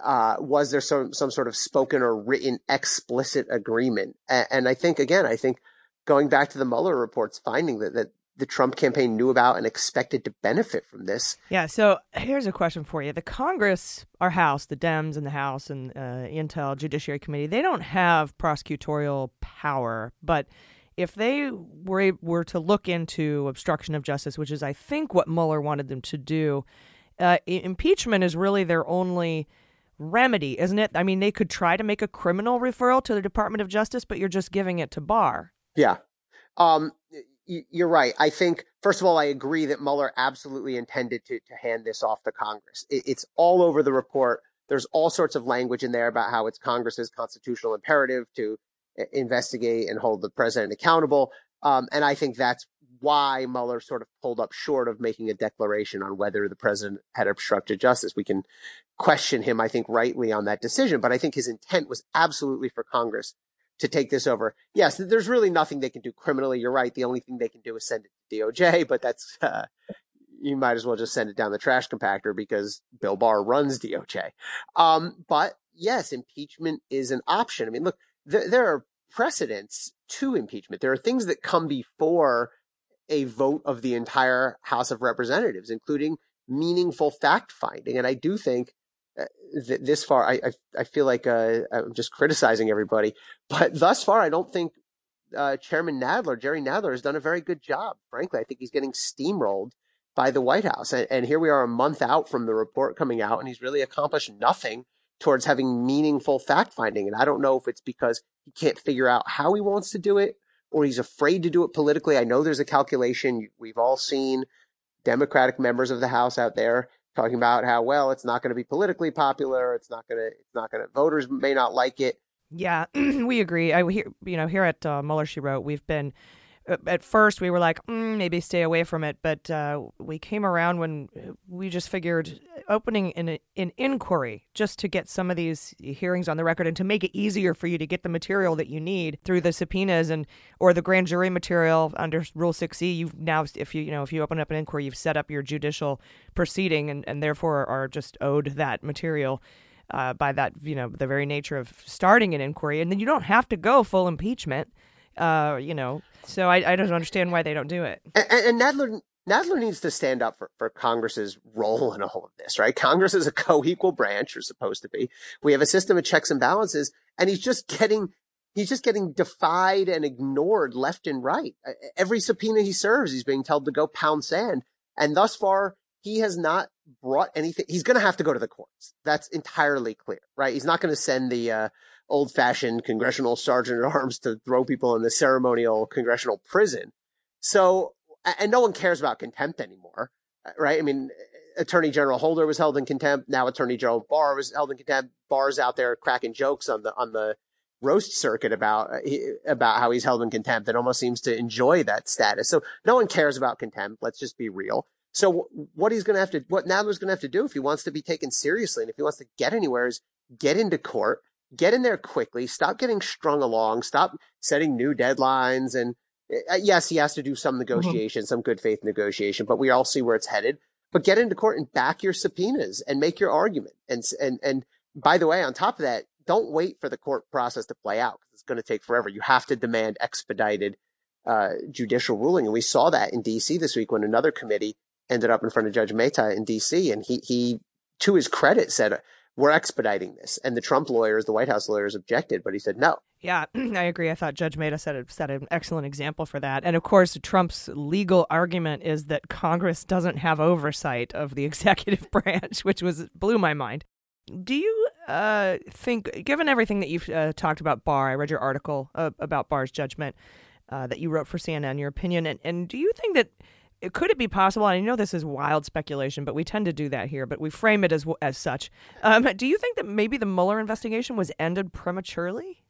uh, was there some, some sort of spoken or written explicit agreement? And, and I think, again, I think going back to the Mueller reports, finding that, that the Trump campaign knew about and expected to benefit from this. Yeah. So here's a question for you: the Congress, our House, the Dems in the House, and uh, Intel Judiciary Committee, they don't have prosecutorial power, but if they were were to look into obstruction of justice, which is I think what Mueller wanted them to do, uh, impeachment is really their only remedy, isn't it? I mean, they could try to make a criminal referral to the Department of Justice, but you're just giving it to Barr. Yeah. Um, you're right. I think, first of all, I agree that Mueller absolutely intended to, to hand this off to Congress. It, it's all over the report. There's all sorts of language in there about how it's Congress's constitutional imperative to investigate and hold the president accountable. Um, and I think that's why Mueller sort of pulled up short of making a declaration on whether the president had obstructed justice. We can question him, I think, rightly on that decision, but I think his intent was absolutely for Congress to take this over. Yes, there's really nothing they can do criminally. You're right. The only thing they can do is send it to DOJ, <laughs> but that's, uh, you might as well just send it down the trash compactor because Bill Barr runs DOJ. Um, but yes, impeachment is an option. I mean, look, th- there are precedents to impeachment. There are things that come before a vote of the entire House of Representatives, including meaningful fact finding. And I do think th- this far, I, I, I feel like uh, I'm just criticizing everybody, but thus far, I don't think uh, Chairman Nadler, Jerry Nadler, has done a very good job. Frankly, I think he's getting steamrolled by the White House. And, and here we are a month out from the report coming out, and he's really accomplished nothing towards having meaningful fact finding. And I don't know if it's because he can't figure out how he wants to do it or he's afraid to do it politically. I know there's a calculation. We've all seen Democratic members of the House out there talking about how well it's not going to be politically popular. It's not going to. It's not going to. Voters may not like it. Yeah, <clears throat> we agree. I hear you know here at uh, Mueller she wrote we've been at first we were like mm, maybe stay away from it but uh, we came around when we just figured opening an, an inquiry just to get some of these hearings on the record and to make it easier for you to get the material that you need through the subpoenas and or the grand jury material under rule 6e You've now if you you know if you open up an inquiry you've set up your judicial proceeding and, and therefore are just owed that material uh, by that you know the very nature of starting an inquiry. And then you don't have to go full impeachment uh, you know so I, I don't understand why they don't do it. And, and Nadler Nadler needs to stand up for, for Congress's role in all of this, right? Congress is a co-equal branch, or supposed to be. We have a system of checks and balances, and he's just getting he's just getting defied and ignored left and right. Every subpoena he serves, he's being told to go pound sand, and thus far he has not brought anything. He's going to have to go to the courts. That's entirely clear, right? He's not going to send the uh, old fashioned congressional sergeant at arms to throw people in the ceremonial congressional prison. So, and no one cares about contempt anymore, right? I mean, Attorney General Holder was held in contempt. Now Attorney General Barr was held in contempt. Barr's out there cracking jokes on the, on the roast circuit about, uh, about how he's held in contempt and almost seems to enjoy that status. So no one cares about contempt. Let's just be real. So what he's going to have to, what Nadler's going to have to do if he wants to be taken seriously and if he wants to get anywhere is get into court, get in there quickly, stop getting strung along, stop setting new deadlines. And uh, yes, he has to do some mm-hmm. negotiation, mm-hmm. some good faith negotiation, but we all see where it's headed. But get into court and back your subpoenas and make your argument. And, and, and by the way, on top of that, don't wait for the court process to play out because it's going to take forever. You have to demand expedited uh, judicial ruling. And we saw that in DC this week when another committee ended up in front of Judge Mehta in DC. And he, he, to his credit, said, we're expediting this. And the Trump lawyers, the White House lawyers objected, but he said no. Yeah, <clears throat> I agree. I thought Judge Mehta set, a, set an excellent example for that. And of course, Trump's legal argument is that Congress doesn't have oversight of the <laughs> executive branch, which was blew my mind. Do you uh, think, given everything that you've uh, talked about Barr, I read your article uh, about Barr's judgment uh, that you wrote for CNN, your opinion, and, and do you think that could it be possible? I know this is wild speculation, but we tend to do that here, but we frame it as as such. Um, do you think that maybe the Mueller investigation was ended prematurely?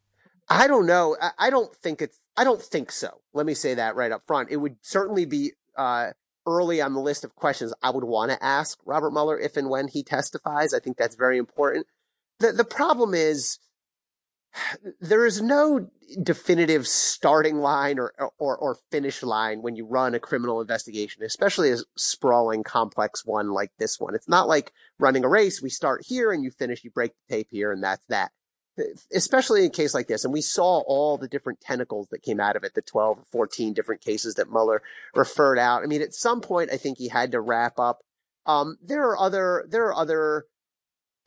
I don't know. I, I, don't think it's. I don't think so. Let me say that right up front. It would certainly be uh, early on the list of questions I would want to ask Robert Mueller if and when he testifies. I think that's very important. The the problem is there is no definitive starting line or, or, or finish line when you run a criminal investigation, especially a sprawling, complex one like this one. It's not like running a race. We start here and you finish, you break the tape here and that's that. Especially in a case like this. And we saw all the different tentacles that came out of it, the 12 or 14 different cases that Mueller referred out. I mean, at some point, I think he had to wrap up. Um, there are other, there are other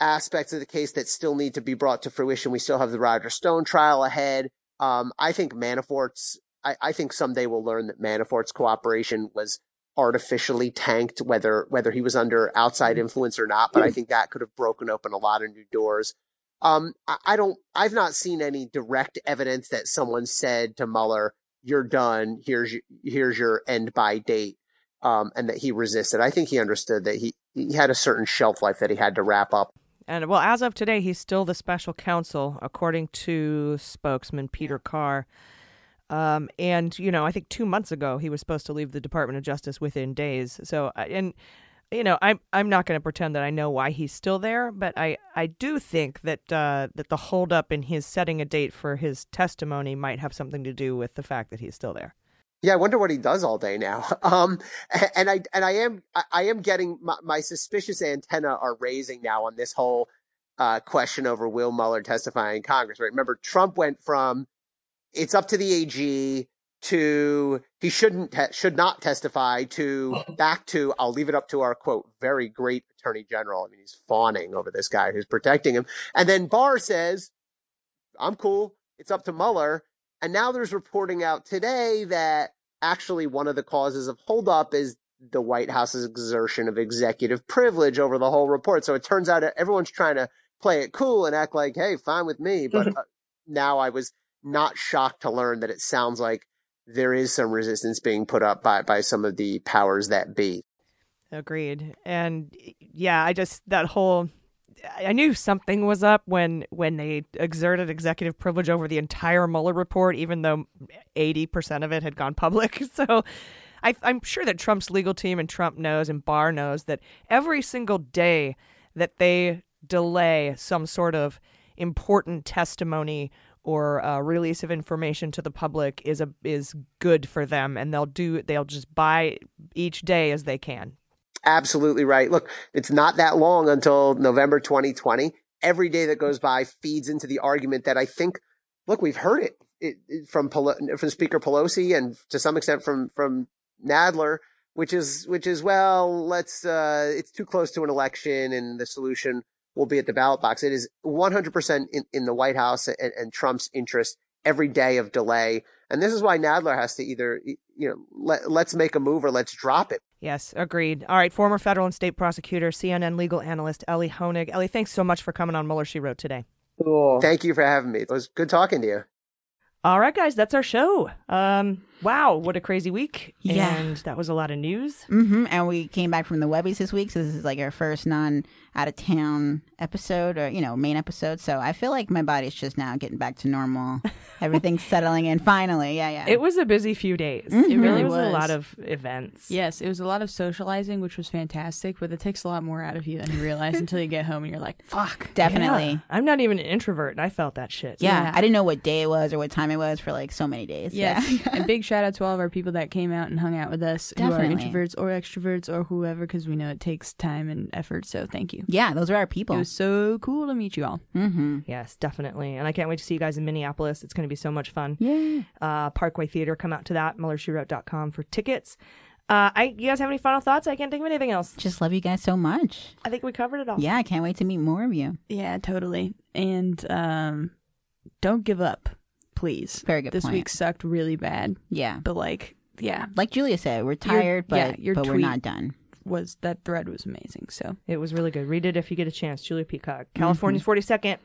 aspects of the case that still need to be brought to fruition. We still have the Roger Stone trial ahead. Um, I think Manafort's, I, I, think someday we'll learn that Manafort's cooperation was artificially tanked, whether, whether he was under outside mm-hmm. influence or not. But I think that could have broken open a lot of new doors. Um, I, I don't, I've not seen any direct evidence that someone said to Mueller, you're done. Here's your, here's your end by date. Um, and that he resisted. I think he understood that he, he had a certain shelf life that he had to wrap up. And well, as of today, he's still the special counsel, according to spokesman Peter Carr. Um, and you know, I think two months ago he was supposed to leave the Department of Justice within days. So, and you know, I'm I'm not going to pretend that I know why he's still there, but I I do think that uh, that the holdup in his setting a date for his testimony might have something to do with the fact that he's still there. Yeah, I wonder what he does all day now. <laughs> Um, and I and I am I- am getting my, my suspicious antenna are raising now on this whole uh, question over Will Mueller testifying in Congress. Right? Remember, Trump went from it's up to the AG to he shouldn't te- should not testify to back to I'll leave it up to our quote very great attorney general. I mean, he's fawning over this guy who's protecting him, and then Barr says, "I'm cool. It's up to Mueller." And now there's reporting out today that actually one of the causes of holdup is the White House's exertion of executive privilege over the whole report. So it turns out everyone's trying to play it cool and act like, hey, fine with me. But uh, now I was not shocked to learn that it sounds like there is some resistance being put up by, by some of the powers that be. Agreed. And yeah, I just that whole I knew something was up when when they exerted executive privilege over the entire Mueller report, even though eighty percent of it had gone public. <laughs> So. I, I'm sure that Trump's legal team and Trump knows and Barr knows that every single day that they delay some sort of important testimony or uh, release of information to the public is a is good for them, and they'll do they'll just buy each day as they can. Absolutely right. Look, it's not that long until November 2020. Every day that goes by feeds into the argument that I think, look, we've heard it, it, it from from Speaker Pelosi and to some extent from from Nadler, which is which is well, let's uh, it's too close to an election, and the solution will be at the ballot box. It is 100% in, in the White House and, and Trump's interest every day of delay, and this is why Nadler has to either you know let, let's make a move or let's drop it. Yes, agreed. All right, former federal and state prosecutor, CNN legal analyst Elie Honig. Elie, thanks so much for coming on Mueller She Wrote today. Cool. Thank you for having me. It was good talking to you. All right, guys, that's our show. Um, wow, what a crazy week! Yeah. and that was a lot of news. hmm And we came back from the Webbies this week, so this is like our first non out of town episode or you know main episode. So I feel like my body's just now getting back to normal. <laughs> Everything's settling in finally. Yeah, yeah. It was a busy few days. Mhm. It really It was, a lot of events. Yes, it was a lot of socializing, which was fantastic, but it takes a lot more out of you than you realize <laughs> until you get home and you're like, fuck. Definitely. Yeah. I'm not even an introvert, and I felt that shit. yeah, I didn't know what day it was or what time it was for like so many days. Yes. Yeah. <laughs> and big shout out to all of our people that came out and hung out with us Definitely. who are introverts or extroverts or whoever, because we know it takes time and effort. So thank you. yeah, those are our people. It was so cool to meet you all. mm-hmm. Yes, definitely. And I can't wait to see you guys in Minneapolis. It's going to be so much fun. Yeah. Uh, Parkway Theater, come out to that. MuellerSheWrote.com for tickets. Uh, I, you guys have any final thoughts? I can't think of anything else. Just love you guys so much. I think we covered it all. Yeah, I can't wait to meet more of you. Yeah, totally. And um, don't give up, please. Very good This point. week sucked really bad, Yeah. but like, yeah, Like Julia said, we're tired, but, yeah, your but we're not done. was that thread was amazing. So It was really good. Read it if you get a chance. Julia Peacock. California's 42nd.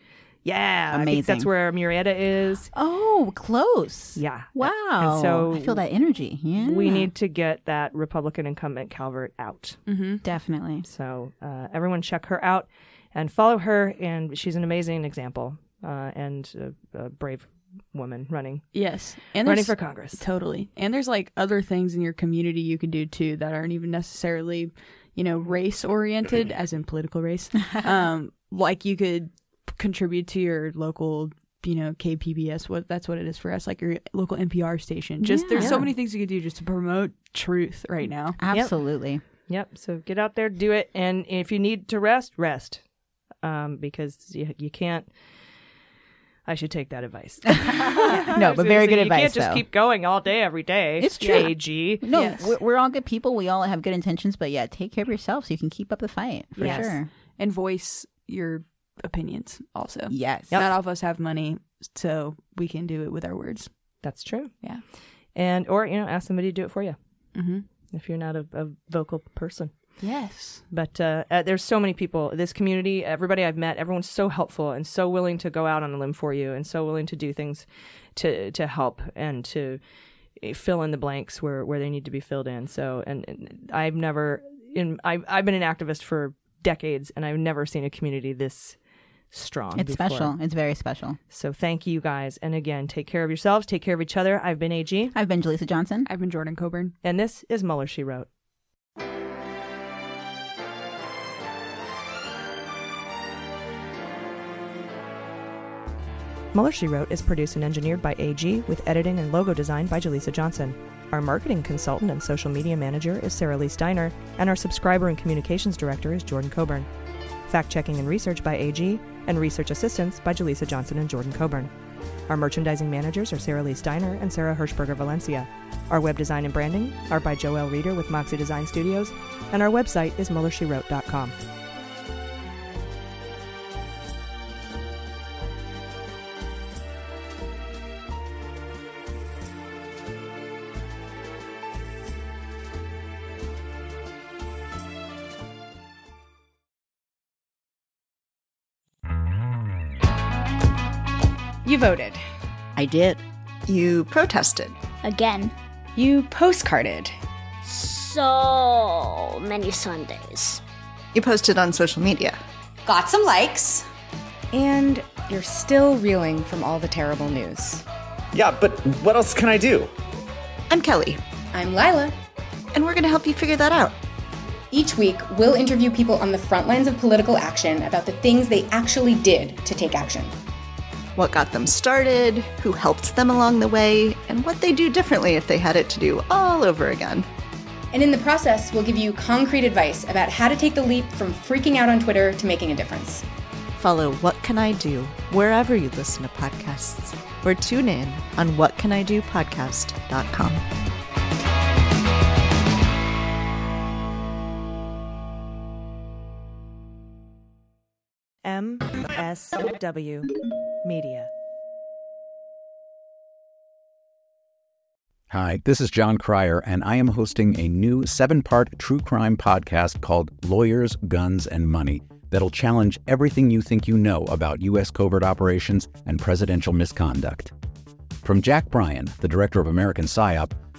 Yeah. I think that's where Murrieta is. Oh, close. Yeah. Wow. And so I feel that energy. Yeah. We need to get that Republican incumbent Calvert out. mm-hmm. Definitely. So uh, everyone check her out and follow her. And she's an amazing example uh, and a, a brave woman running yes, and running for Congress. Totally. And there's like other things in your community you can do too that aren't even necessarily, you know, race oriented, <clears throat> as in political race. <laughs> um, like you could contribute to your local, you know, KPBS. What that's what it is for us, like your local NPR station. Just there's so many things you could do just to promote truth right now. Absolutely. Yep. So get out there, do it, and if you need to rest, rest, um, because you you can't. I should take that advice. <laughs> <laughs> No, but very good you advice. You can't just though. keep going all day, every day. It's true. AG. No, Yes. we're, we're all good people. We all have good intentions, but yeah, take care of yourself so you can keep up the fight for Yes. sure. And voice your opinions also. Yes. Not all of us have money, so we can do it with our words. That's true. Yeah. And or you know, ask somebody to do it for you Mm-hmm. if you're not a, a vocal person. Yes. But uh, uh, there's so many people. This community, everybody I've met, everyone's so helpful and so willing to go out on a limb for you, and so willing to do things to to help and to fill in the blanks where where they need to be filled in. So, and, and I've never in I've I've been an activist for decades, and I've never seen a community this strong. It's before. special. It's very special. So thank you guys, and again, take care of yourselves, take care of each other. I've been AG. I've been Jaleesa Johnson. I've been Jordan Coburn. And this is Mueller She Wrote. Mueller She Wrote is produced and engineered by AG with editing and logo design by Jaleesa Johnson. Our marketing consultant and social media manager is Sarah Lee Steiner, and our subscriber and communications director is Jordan Coburn. Fact checking and research by AG, and research assistance by Jaleesa Johnson and Jordan Coburn. Our merchandising managers are Sarah Lee Steiner and Sarah Hirschberger Valencia. Our web design and branding are by Joel Reeder with Moxie Design Studios, and our website is MuellerSheWrote.com. You voted. I did. You protested. Again. You postcarded. So many Sundays. You posted on social media. Got some likes. And you're still reeling from all the terrible news. Yeah, but what else can I do? I'm Kelly. I'm Lila. And we're going to help you figure that out. Each week, we'll interview people on the front lines of political action about the things they actually did to take action. What got them started, who helped them along the way, and what they'd do differently if they had it to do all over again. And in the process, we'll give you concrete advice about how to take the leap from freaking out on Twitter to making a difference. Follow What Can I Do wherever you listen to podcasts, or tune in on whatcanidopodcast.com. MSW Media. Hi, this is John Cryer, and I am hosting a new seven part true crime podcast called Lawyers, Guns, and Money that'll challenge everything you think you know about U.S. covert operations and presidential misconduct. From Jack Bryan, the director of American PSYOP,